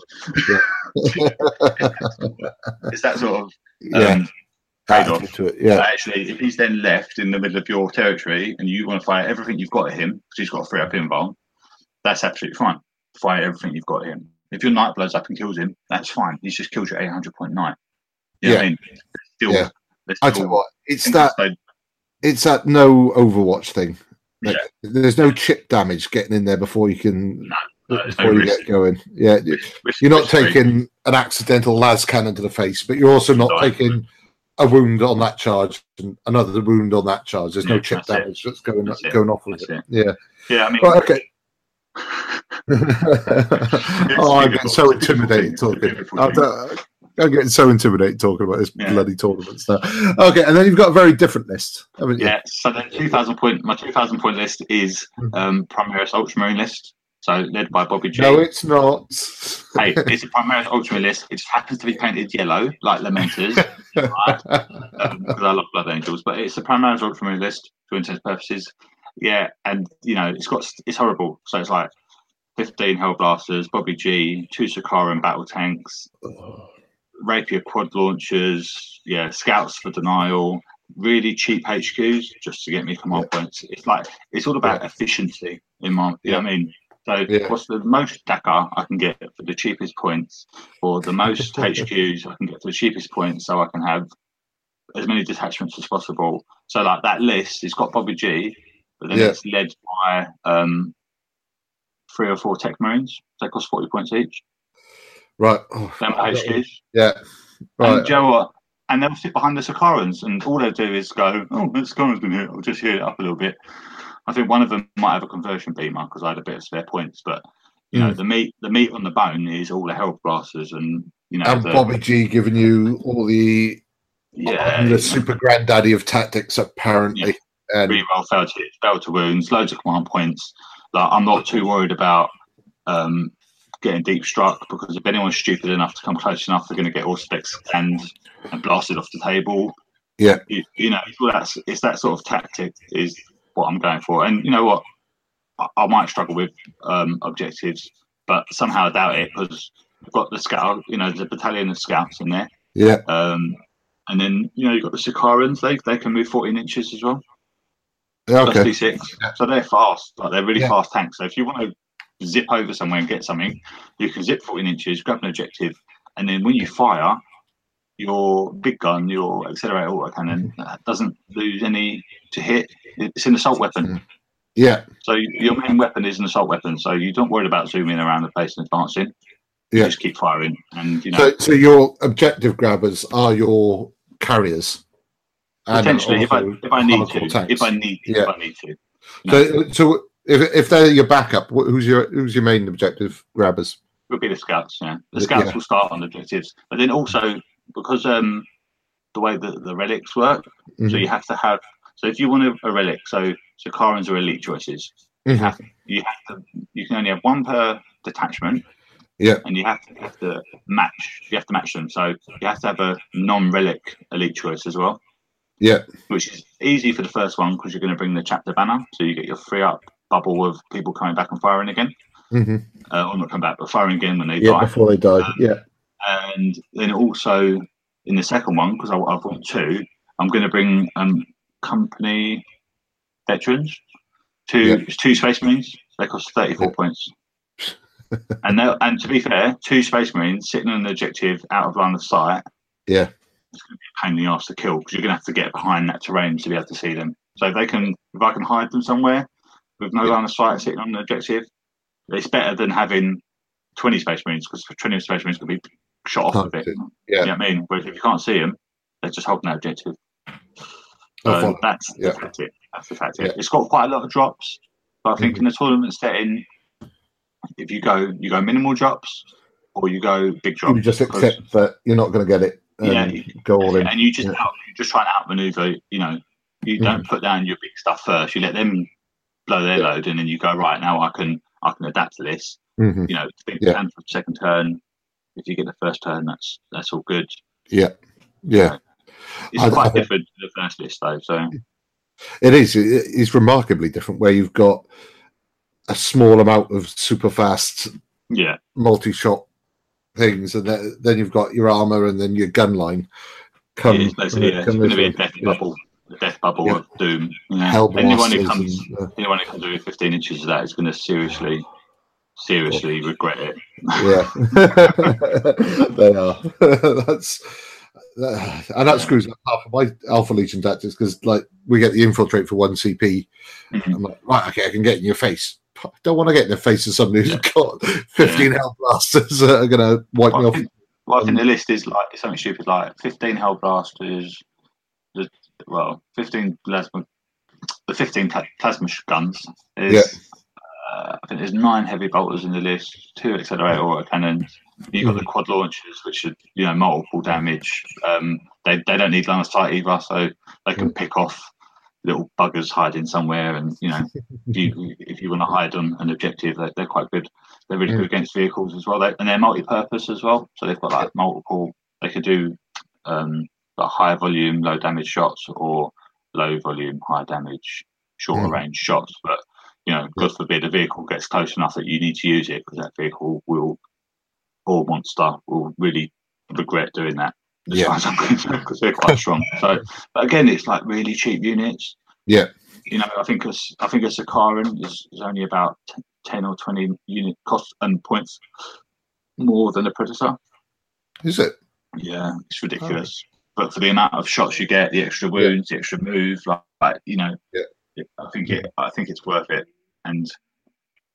It's that sort of yeah. um, trade-off. Attitude to it. Yeah. Actually, if he's then left in the middle of your territory and you want to fire everything you've got at him, because he's got a free up invuln, that's absolutely fine. Fire everything you've got at him. If your knight blows up and kills him, that's fine. He's just killed your 800 point knight. You know what I mean? Still, Yeah. I still tell you what, it's that it's that no Overwatch thing. Like, Yeah. There's no chip damage getting in there before you can No, no, there's no before you risk. get going. Yeah, risk- you're not taking an accidental las cannon to the face, but you're also not No. taking a wound on that charge and another wound on that charge. There's no Yeah, chip that's it. damage that's going That's it. going off with it. it. Yeah. Yeah, I mean, Right, okay. oh, I'm getting so It's a beautiful intimidated thing. It's a talking. I'm, getting so intimidated talking about this Yeah. bloody tournament stuff. Okay, and then you've got a very different list, haven't you? yeah. So the 2,000 point, my 2,000 point list is um, Primaris Ultramarine list. So led by Bobby G. No, it's not. hey, it's a Primaris Ultramarine list. It just happens to be painted yellow, like Lamenters. because um, I love Blood Angels, but it's a Primaris Ultramarine list to intents purposes. Yeah, and you know it's got it's horrible. So it's like fifteen Hellblasters, Bobby G, two Sicaran battle tanks, Rapier quad launchers, yeah, scouts for denial, really cheap HQs just to get me command points. It's like it's all about efficiency in my you know what I mean. So Yeah. what's the most Dakka I can get for the cheapest points, or the most HQs I can get for the cheapest points, so I can have as many detachments as possible. So like that list, it's got Bobby G, but then Yeah. it's led by um, three or four Tech Marines. They cost forty points each. right. Oh, Them HQs. yeah. And Right. know what? And they'll sit behind the Sicarans, and all they'll do is go, "Oh, the Sicaran's been here. I'll just heat it up a little bit." I think one of them might have a conversion beamer because I had a bit of spare points, but you know, Mm. the meat, the meat on the bone is all the hell blasters, and you know, And the, Bobby G giving you all the yeah, the super granddaddy of tactics, apparently. And reroll failed hits, failed to wounds, loads of command points. Like I'm not too worried about um, getting deep struck because if anyone's stupid enough to come close enough, they're going to get all specs scanned and blasted off the table. Yeah. You, you know, it's, that's, it's that sort of tactic is what I'm going for. And you know what? I, I might struggle with um, objectives, but somehow I doubt it because we've got the scout, you know, there's a battalion of scouts in there. Yeah. Um, and then, you know, you've got the Sicarans, they, they can move 14 inches as well. Yeah, Plus Okay. D6. So they're fast. Like they're really Yeah. fast tanks. So if you want to zip over somewhere and get something, you can zip 14 inches, grab an objective, and then when you fire, your big gun, your accelerator autocannon, uh, doesn't lose any to hit. It's an assault weapon. Yeah. So your main weapon is an assault weapon. So you don't worry about zooming around the place and advancing. You Yeah. just keep firing. And you know, So, so your objective grabbers are your carriers. Potentially, if I if I need to, tanks. if I need Yeah. if I need to. you So, so if, if they're your backup, who's your who's your main objective grabbers? Would be the scouts. Yeah, the Yeah. scouts will start on objectives, but then also because um the way that the relics work, so Mhm. you have to have. So if you want a, a relic, so so Karens are elite choices. You Mhm. have you have to you can only have one per detachment. Yeah. and you have to have to match. You have to match them. So you have to have a non-relic elite choice as well. Yeah. which is easy for the first one because you're going to bring the chapter banner, so you get your free up bubble of people coming back and firing again, Mhm. uh, or not coming back, but firing again when they Yeah, die. before they die. Um, yeah. And then also in the second one, because I've got two, I'm going to bring um, company veterans, two it's two space marines. They cost 34 Yeah. points. and they and to be fair, two space marines sitting on an objective out of line of sight. Yeah. It's going to be a pain in the ass to kill because you're going to have to get behind that terrain to be able to see them. So if they can, if I can hide them somewhere with no Yeah. line of sight sitting on an objective, it's better than having 20 space marines because 20 space marines could be shot off of it. Targeted. You Yeah. know what I mean? Whereas if you can't see them, they're just holding that objective. Oh, So that's Yeah. the tactic. That's the tactic. Yeah. It's got quite a lot of drops, but I think Mhm. in the tournament setting, if you go you go minimal drops or you go big drops, You just accept that you're not going to get it. And Yeah. Go all in. and you just Yeah. out, you just try and outmaneuver. You know, you don't put down your big stuff first. You let them blow their Yeah. load, and then you go right now. I can I can adapt to this. Mhm. You know, big Yeah. turn for the second turn. If you get the first turn, that's that's all good. Yeah. Yeah. It's I- quite I different to the first list though. So It is. It's remarkably different where you've got a small amount of super fast yeah, multi-shot things, and then, then you've got your armor and then your gun line. Come, it is basically yeah, it's going to be a death Yeah. bubble, a death bubble Yeah. of doom. Hell anyone who comes, and, uh, anyone who comes with 15 inches of that is going to seriously, seriously regret it. yeah, they are. that's that, and that screws up half of my Alpha Legion tactics because, like, we get the infiltrate for one CP. Mhm. I'm like, right, okay, I can get in your face. I don't want to get in the face of somebody who's Yeah. got 15 hell blasters that are going to wipe me Well, I off. think, well, I think the list is like it's something stupid like 15 hell blasters, the well 15 plasma, the 15 plasma guns is. Uh, I think there's nine heavy bolters in the list, two accelerator auto cannons. You've got the quad launchers, which are you know multiple damage. Um, they they don't need line of sight either, so they can pick off little buggers hiding somewhere. And you know, if you if you want to hide on an objective, they're, they're quite good. They're really good against vehicles as well, they, and they're multi-purpose as well. So they've got like multiple. They could do um, like high volume, low damage shots, or low volume, high damage, shorter Mm. range shots. But you know, God forbid a vehicle gets close enough that you need to use it because that vehicle will or monster will really regret doing that. Yeah. far as I'm concerned, because they're quite strong. So, but again, it's like really cheap units. Yeah. You know, I think I think a Sicaran is, is only about ten or twenty unit cost and points more than a Predator. Is it? Yeah, it's ridiculous. But for the amount of shots you get, the extra wounds, the extra move, like, like you know, Yeah. I think it, I think it's worth it, and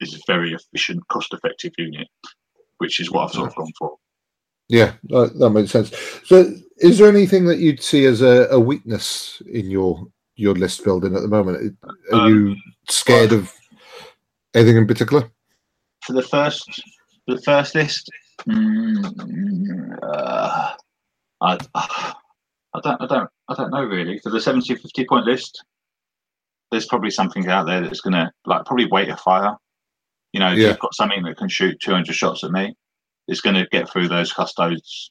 it's a very efficient, cost-effective unit, which is what I've sort of gone for. Yeah, that, that makes sense. So, is there anything that you'd see as a, a weakness in your your list building at the moment? Are Um, you scared of anything in particular? For the first, the first list, mm, uh, I, I don't, I don't, I don't know really. For the 70, 50 point list, there's probably something out there that's gonna like probably wait a fire. You know, if Yeah. you've got something that can shoot 200 shots at me, it's going to get through those custodes,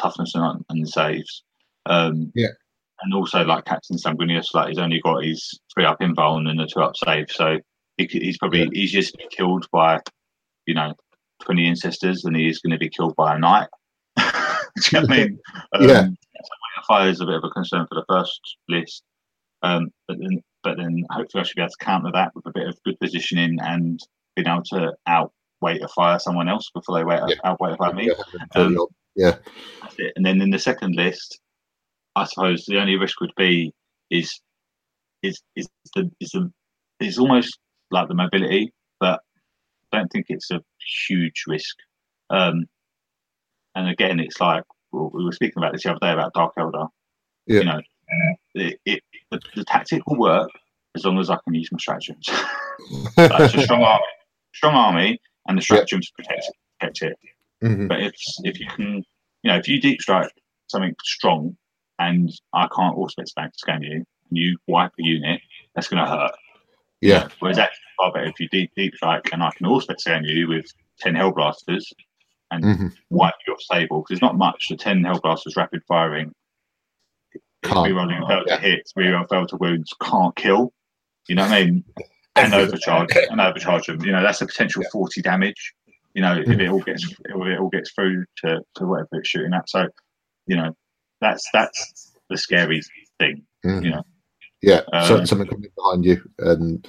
toughness and, and saves. Um, Yeah. And also, like Captain Sanguinius, like he's only got his three up invuln and a two up save, so he, he's probably Yeah. easier to be killed by, you know, 20 ancestors than he is going to be killed by a knight. Do you know what I mean? Yeah. Um, so fire is a bit of a concern for the first list. Um, but then, but then hopefully I should be able to counter that with a bit of good positioning and being able to outweight a fire someone else before they wait, Yeah. outweight a fire me. Yeah, Um, yeah. That's it. And then in the second list, I suppose the only risk would be is is is the is the is almost like the mobility, but I don't think it's a huge risk. Um, and again, it's like well, we were speaking about this the other day about Dark Eldar. Yeah. You know, it, it the, the tactic will work as long as I can use my stratagems. That's a strong army, strong army, and the stratagems protect protect it. Mhm. But if if you can, you know, if you deep strike something strong, and I can't auspex scan scan you, and you wipe a unit, that's going to hurt. Yeah. Whereas actually, far better if you deep deep strike and I can auspex scan you with ten hellblasters and Mhm. wipe your stable because it's not much. The ten hellblasters rapid firing, Can't. rerolling fail Yeah. to hits, reroll fail to wounds, can't kill. You know what I mean? And overcharge and overcharge them. You know that's a potential Yeah. forty damage. You know if it all gets if it all gets through to, to whatever it's shooting at. So you know that's that's the scary thing. Mhm. You know. Yeah. so Um, something coming behind you and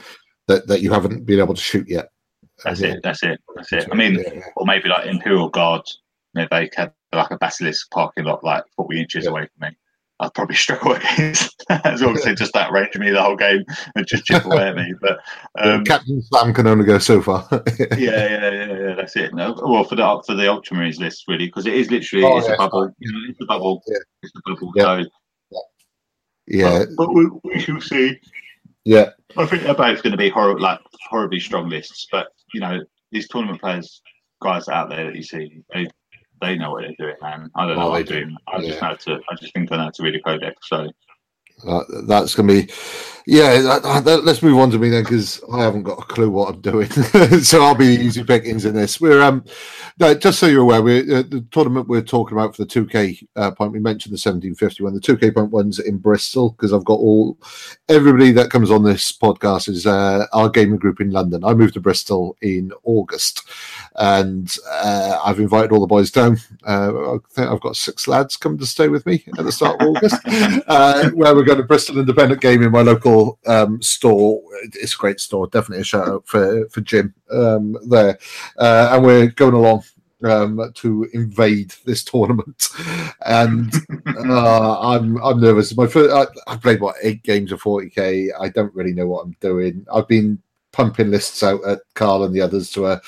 that, that you haven't been able to shoot yet. That's Yeah. it. That's it. That's it. I mean, Yeah. or maybe like Imperial Guards. You know, they have like a basilisk parking lot like forty inches Yeah. away from me. I'd probably struggle against that as long as they just outrange me the whole game and just chip away at me. But um, Captain Slam can only go so far. yeah, yeah, yeah, yeah, that's it. No, well, for the for the Ultramarines list, really, because it is literally Oh, it's yeah, a bubble. You know, it's a bubble. Yeah. It's a bubble. Yeah. So, yeah. but, but we, we shall see. Yeah. I think they're both going to be horrible, like horribly strong lists. But you know, these tournament players, guys out there that you see, they they know what they're doing, man. I don't oh, know Oh, what they I'm do. doing. I just Yeah. know to. I just think I know to read a codex. So Uh, that's going to be, yeah. That, that- let's move on to me then, because I haven't got a clue what I'm doing. so I'll be the easy pickings in this. We're um, no, just so you're aware, we're uh, the tournament we're talking about for the 2K uh, point. We mentioned the 1751. The 2K point one's in Bristol because I've got all everybody that comes on this podcast is uh, our gaming group in London. I moved to Bristol in August, and uh, I've invited all the boys down. Uh, I think I've got six lads come to stay with me at the start of August, uh, where we're going to Bristol Independent Game in my local um, store. It's a great store. Definitely a shout out for for Jim um, there, uh, and we're going along. Um, to invade this tournament, and uh, I'm I'm nervous. My first, I, I've played what eight games of 40k. I don't really know what I'm doing. I've been pumping lists out at Carl and the others to uh,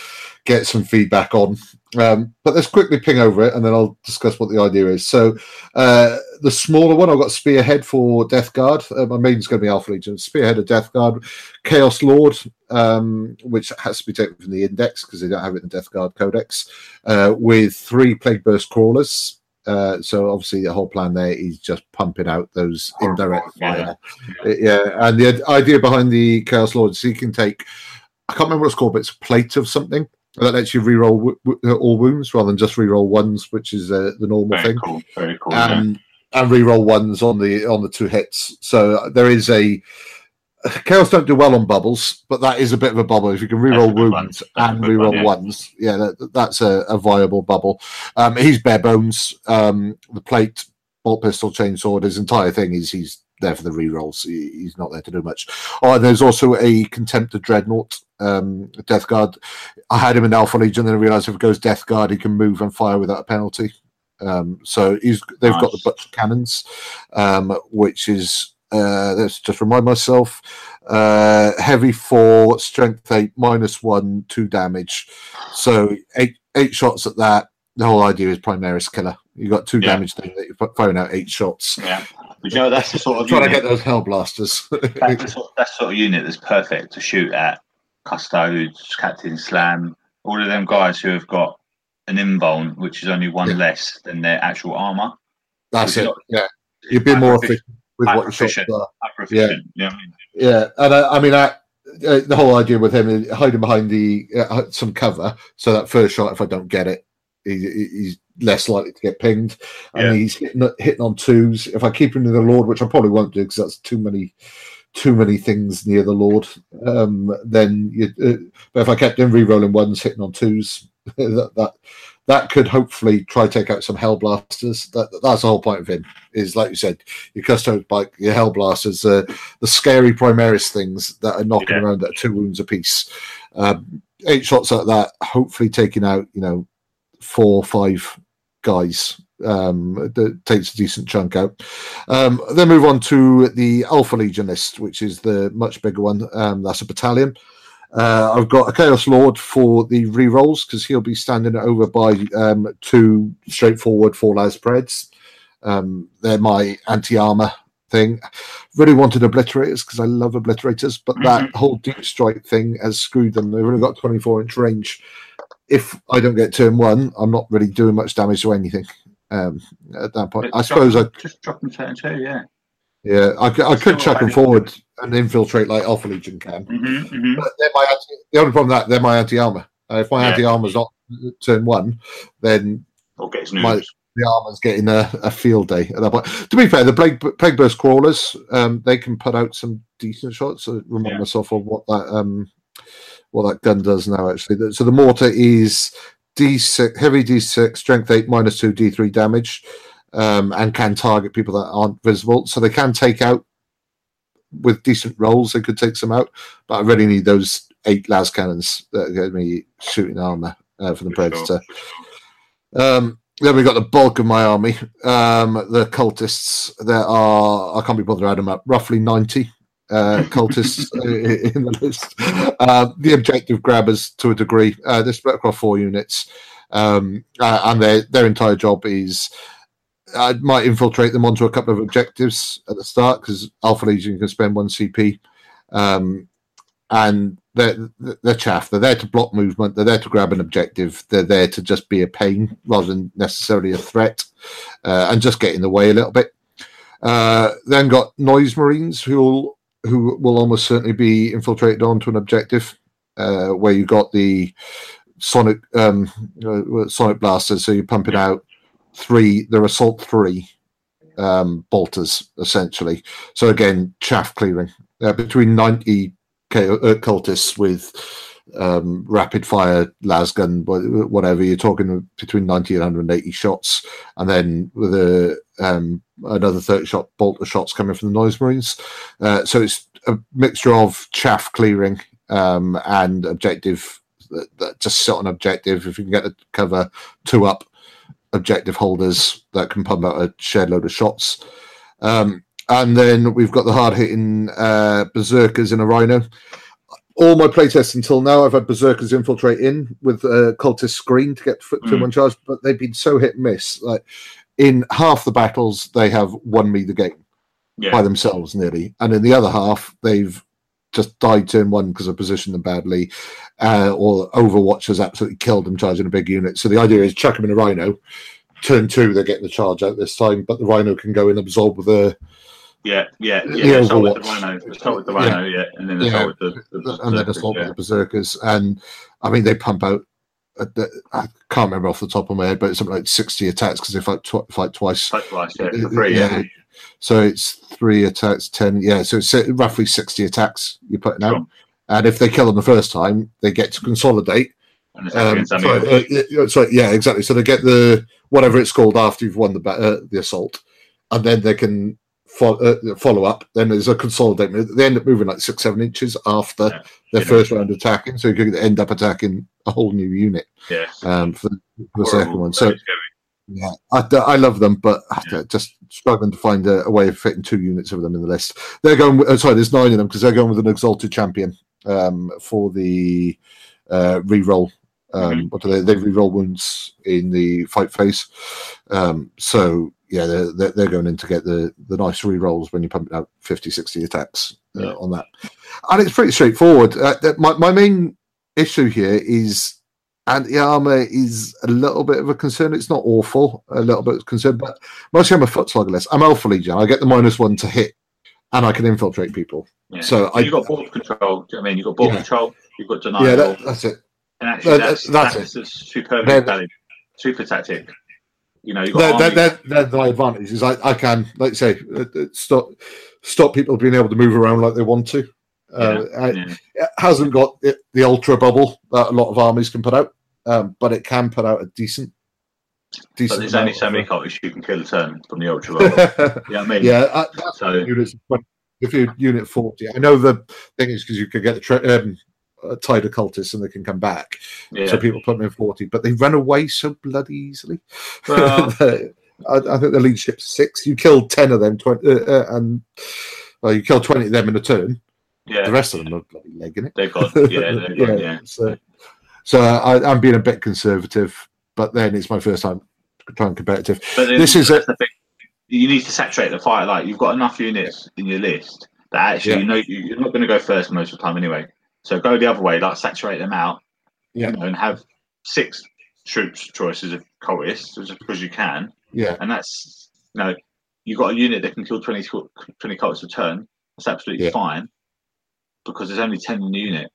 get some feedback on. Um, but let's quickly ping over it, and then I'll discuss what the idea is. So uh, the smaller one, I've got Spearhead for Death Guard. Uh, my main's going to be Alpha Legion. Spearhead of Death Guard, Chaos Lord, um, which has to be taken from the index because they don't have it in the Death Guard Codex, uh, with three Plague Burst Crawlers. Uh, so obviously the whole plan there is just pumping out those indirect yeah. fire. Yeah, and the idea behind the Chaos Lord is you can take, I can't remember what it's called, but it's a plate of something that lets you reroll w- w- all wounds rather than just reroll ones, which is uh, the normal very thing cool. Very cool. yeah. and and reroll ones on the on the two hits. So there is a chaos don't do well on bubbles, but that is a bit of a bubble. If you can reroll wounds and good one, reroll yeah. ones, yeah, that, that's a, a viable bubble. Um, he's bare bones. Um, the plate, bolt pistol, chainsword, his entire thing is he's there for the rerolls. He, he's not there to do much. Oh, and there's also a contemptor dreadnought. Um, Death Guard. I had him in Alpha Legion, then I realized if it goes Death Guard, he can move and fire without a penalty. Um, so he's they've got the butcher cannons, um, which is uh, let's just remind myself uh, heavy four, strength eight, minus one, two damage. So eight eight shots at that. The whole idea is Primaris killer. You got two Yeah. damage thing that you're firing out eight shots. yeah. But you know, that's the sort of Trying to get those hell blasters. that's the sort, that sort of unit that's perfect to shoot at Custodes, Captain Slam, all of them guys who have got an invuln, which is only one Yeah. less than their actual armor. That's If it. not- Yeah, you'd be more efficient with what your shots are. Hyper efficient. You know what I mean? Yeah, and I, I mean, I, uh, the whole idea with him is hiding behind the uh, some cover, so that first shot, if I don't get it, he, he's less likely to get pinged, and Yeah. he's hitting, hitting on twos. If I keep him near the Lord, which I probably won't do because that's too many too many things near the Lord, um, then you. Uh, but if I kept him re-rolling ones, hitting on twos, that that that could hopefully try to take out some Hellblasters. That, that's the whole point of him. Is like you said, your custodes bike, your Hellblasters, uh, the scary primaris things that are knocking Yeah. around at two wounds apiece. Um, eight shots at that, hopefully taking out you know four, five guys. Um, that takes a decent chunk out. Um, then move on to the Alpha Legion list, which is the much bigger one. Um, that's a battalion. Uh, I've got a Chaos Lord for the re-rolls because he'll be standing over by um, two straightforward four las Preds. Um, they're my anti-armor thing. Really wanted obliterators because I love obliterators, but that whole deep strike thing has screwed them. They've only got 24 inch range. If I don't get turn one, I'm not really doing much damage to anything. Um, at that point, I Just suppose I just drop them turn two, yeah. Yeah I, could- I could chuck them forward and infiltrate like Alpha Legion can. Mm-hmm, mm-hmm. But they're my anti, the only problem that they're my anti armor. Uh, if my Yeah. anti armor's not turn one, then his My- the armor's getting a, a field day at that point. To be fair, the plague, plague burst crawlers, um, they can put out some decent shots. So remind Yeah. myself of what that um, what that gun does now. Actually, so the mortar is D6 heavy D6 strength eight minus two D3 damage, um, and can target people that aren't visible. So they can take out with decent rolls. They could take some out, but I really need those eight las cannons that get me shooting armor uh, for the predator. Um, then we got the bulk of my army. Um, the cultists. There are I can't be bothered to add them up. Roughly ninety uh, cultists in the list. Uh, the objective grabbers to a degree. Uh, they're split across four units, um, uh, and their their entire job is. I might infiltrate them onto a couple of objectives at the start because Alpha Legion can spend one CP, um, and they're they're chaff. They're there to block movement. They're there to grab an objective. They're there to just be a pain rather than necessarily a threat, uh, and just get in the way a little bit. Uh, then got noise marines who who will almost certainly be infiltrated onto an objective, uh, where you got the sonic um, uh, sonic blasters. So you're pumping out three. They're assault three um, bolters essentially. So again, chaff clearing uh, between ninety K- uh, cultists with um, rapid fire lasgun, whatever you're talking between 90 and 180 shots, and then with a um, another 30 shot bolt of shots coming from the noise marines. Uh, so it's a mixture of chaff clearing um, and objective. That, that just sit on objective. If you can get a cover two up objective holders that can pump out a shared load of shots. Um, and then we've got the hard hitting uh, berserkers in a rhino. All my playtests until now, I've had berserkers infiltrate in with a cultist screen to get foot to Mm. one charge, but they've been so hit and miss. Like in half the battles, they have won me the game by themselves nearly, and in the other half, they've just died turn one because I positioned them badly, uh, or Overwatch has absolutely killed them charging a big unit. So the idea is chuck them in a Rhino. Turn two, they're getting the charge out this time, but the Rhino can go and absorb with a yeah, yeah, The yeah. With the Overwatch. rhino. Start with the Yeah. rhino, yeah, and then Yeah. start with the, the, and then assault yeah. with the berserkers. And I mean, they pump out. Uh, I can't remember off the top of my head, but it's something like sixty attacks because they fight, tw- fight twice. Touch twice, yeah, for free, yeah. So it's three attacks, ten. Yeah, so it's uh, roughly sixty attacks you're putting out. Sure. And if they kill them the first time, they get to consolidate. And Um, so, uh, yeah, yeah, so yeah, exactly. So they get the whatever it's called after you've won the uh, the assault, and then they can fo- uh, follow up. Then there's a consolidate. They end up moving like six, seven inches after Yeah. their know. first round attacking, so you could end up attacking a whole new unit yeah. um, for, the- for the second one. So yeah, I, I love them, but Yeah. just struggling to find a, a way of fitting two units of them in the list. They're going. With, uh, sorry, there's nine of them because they're going with an exalted champion um, for the uh, re-roll. Um, What do they? They re-roll wounds in the fight phase. Um, so yeah, they're, they're they're going in to get the the nice re-rolls when you pump out 50, 60 attacks uh, Yeah. on that, and it's pretty straightforward. Uh, my my main issue here is anti armor is a little bit of a concern. It's not awful, a little bit of concern, but mostly I'm a foot slugger list. I'm Alpha Legion. I get the minus one to hit, and I can infiltrate people. Yeah. So I- you've got board control. Do you know what I mean? You've got board Yeah. control. You've got denial. yeah, that, that's it. and actually, that- that's, that's that's, it. a They're- valid, super tactic. You know, you've got They're, army- they're, they're, they're my advantage is I, I can, like you say, uh, uh, stop stop people being able to move around like they want to. Uh, I- yeah. it hasn't got it, the ultra bubble that a lot of armies can put out, um, but it can put out a decent, Decent But there's only so many cultists you can kill a turn from the ultra you know I mean? yeah, I, So units. If you unit forty, I know the thing is because you could get the tra- um, uh, tide occultists and they can come back. yeah. So people put them in forty, but they run away so bloody easily. Well- I, I think the leadership's six. You killed ten of them, 20, uh, uh, and well, you killed twenty of them in a turn. Yeah. The rest of them are bloody legging it. they've got yeah, they've got, yeah. So, so I, I'm being a bit conservative, but then it's my first time trying competitive. But This is a- thing. You need to saturate the fight. Like you've got enough units in your list that actually Yeah. you know you're not going to go first most of the time anyway. So go the other way, like saturate them out, Yeah. you know, and have six troops choices of cultists just because you can, Yeah, and that's you know you've got a unit that can kill 20, squ- 20 cultists a turn. That's absolutely Yeah. fine because there's only ten in the unit.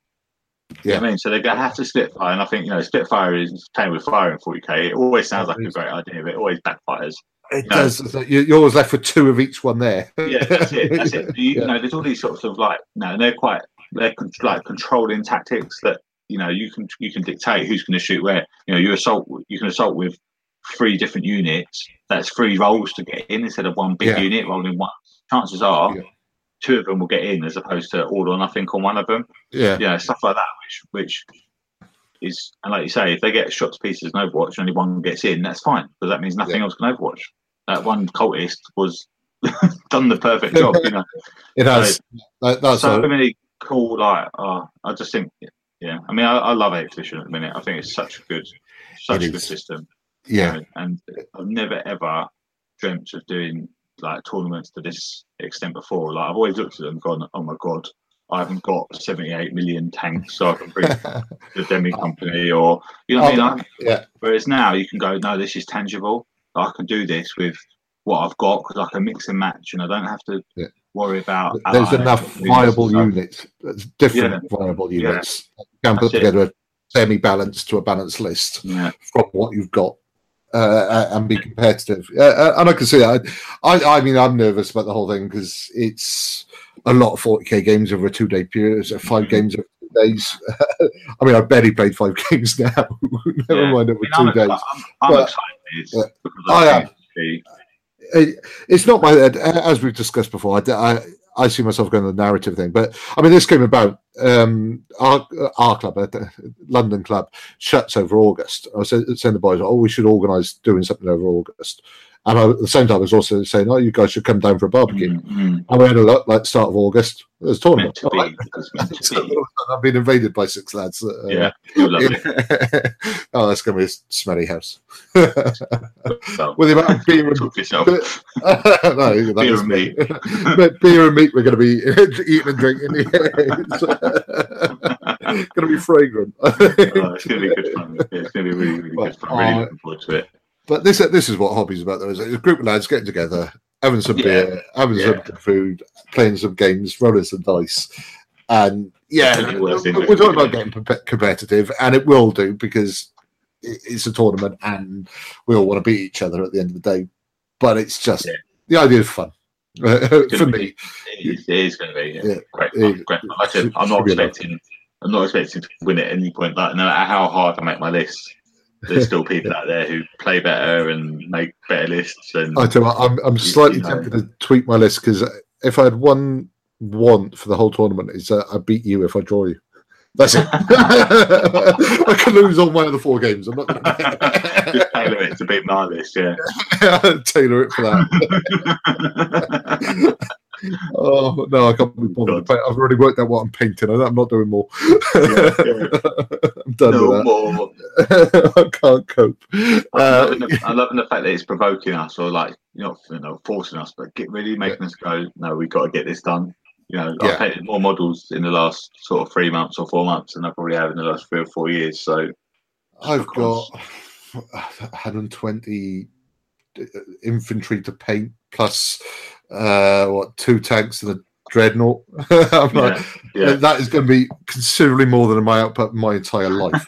You know Yeah. I mean, so they're going to have to split fire, and I think you know split fire is playing with fire in 40k. It always sounds like a great idea, but it always backfires. it No. does. You- You're always left with two of each one there. yeah, that's it. That's it. You, Yeah. you know, there's all these sorts of like, no, they're quite, they're like controlling tactics that you know you can you can dictate who's going to shoot where. You know, you assault, you can assault with three different units. That's three rolls to get in instead of one big Yeah. unit rolling one. Chances are, Yeah. two of them will get in as opposed to all or nothing on one of them. Yeah, Yeah, stuff like that, which which is and like you say, if they get shot to pieces in Overwatch, and only one gets in, that's fine because that means nothing Yeah. else can Overwatch. That one cultist was done the perfect job, you know. it has. That, that's so a, many cool, like, uh, I just think, yeah. I mean, I, I love Eighth Edition at the minute. I think it's such a good, such It a good is. system. yeah. you know, and I've never ever dreamt of doing like tournaments to this extent before. Like I've always looked at them, and gone, oh my god. I haven't got 78 million tanks, so I can bring the Demi company, or you know what I mean. Oh, I- yeah, Whereas now you can go, no, this is tangible. I can do this with what I've got because I can mix and match, and I don't have to Yeah. Worry about. there's enough viable units, different viable Yeah. units. You can put That's it. together a semi-balanced to a balanced list Yeah, from what you've got. Uh, and be competitive, uh, and I can see that. I, I mean, I'm nervous about the whole thing because it's a lot of 40k games over a two-day period. So five Mhm. games over two days. I mean, I've barely played five games now. Never Yeah. mind over I mean, two I'm, days. I'm, I'm But- excited Yeah. I I am. It, it's not my as we've discussed before. I, I I see myself going the narrative thing, but I mean, this came about. Um, our our club, uh, London club, shuts over August. I saying to the boys, "Oh, we should organise doing something over August." And I, at the same time, I was also saying, "Oh, you guys should come down for a barbecue." Mm, mm. And we had a look, like start of August. There's a tournament. to All right. be. It's to be. I've been invaded by six lads. uh, Yeah, oh, that's going to be a smelly house. So, With the amount of beer and no, Beer and me. meat. But beer and meat we're going to be eating and drinking. it's going to be fragrant. Oh, it's going to be good fun. Yeah, it's going to be really, really good fun. I'm really Uh, looking forward to it. But this this is what hobbies about though. Is a group of lads getting together, having some Yeah. beer, having some good food, playing some games, rolling some dice, and yeah, we're, talking about getting competitive, and it will do because it's a tournament, and we all want to beat each other at the end of the day. But it's just Yeah. the idea is fun for me. It is, is going to be yeah. Yeah. great. Fun, great. Fun. Like I I'm not Should be a lot. expecting. I'm not expecting to win at any point. Like no matter how hard I make my list, there's still people out there who play better and make better lists. And I tell you, what, I'm I'm slightly you know. tempted to tweak my list because if I had one want for the whole tournament, is that uh, I beat you if I draw you. That's it. I can lose all my other four games. I'm not going to tailor it to beat my list. Yeah. tailor it for that. Oh no, I can't be bothered. God. I've already worked out what I'm painting. I'm not doing more. Yeah, yeah. I'm done no with more. that. I can't cope. I'm, Uh, loving the, I'm loving the fact that it's provoking us, or like not you know forcing us, but get really making us go. No, we've got to get this done. You know, I've painted more models in the last sort of three months or four months than I probably have in the last three or four years. So I've got 120 infantry to paint plus uh, what two tanks and a Dreadnought. I'm like, Yeah, yeah. that is going to be considerably more than my output my entire life.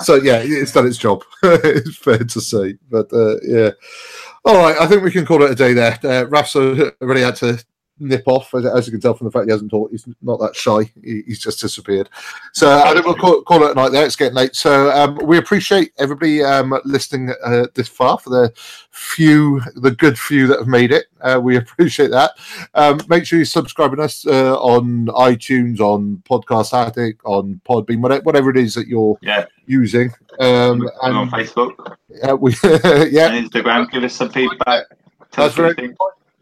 so yeah, it's done its job. it's fair to say, but uh, yeah. All right, I think we can call it a day there. Uh, Raf's already had to nip off, as, as you can tell from the fact he hasn't talked. He's not that shy. He, he's just disappeared. So I think we'll call, call it a night there. It's getting late. So um, we appreciate everybody um, listening uh, this far for the few, the good few that have made it. Uh, we appreciate that. Um, make sure you subscribe to us uh, on iTunes, on Podcast Addict, on Podbean, whatever, whatever it is that you're Yeah. using. Um, We're on Facebook uh, we, yeah, and Instagram. Give us some feedback. Tell That's us what you very think.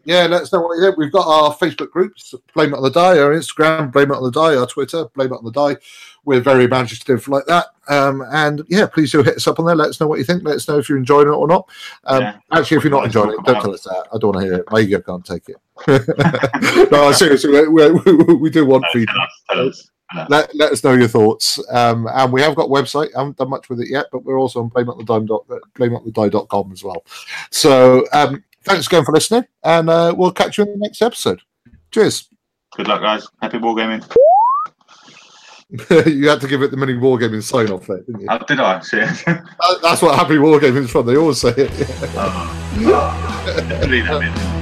Yeah, let us know what you think. We've got our Facebook groups, Blame It on the Die, our Instagram, Blame It on the Die, our Twitter, Blame It on the Die. We're very imaginative like that. Um, and yeah, please do hit us up on there. Let us know what you think. Let us know if you're enjoying it or not. Um, Yeah. Actually, if you're not enjoying it, don't tell us that. I don't want to hear it. My ego can't take it. no, seriously, we, we, we do want No, feedback tell us, tell us. let, let us know your thoughts. Um, and we have got a website. I haven't done much with it yet, but we're also on blameitonthedie.com as well. So um, thanks again for listening, and uh, we'll catch you in the next episode. Cheers. Good luck, guys. Happy wargaming. you had to give it the MiniWargaming sign off there, didn't you? How did I? That's what Happy Wargaming is from. They always say it. oh, oh, definitely that bit.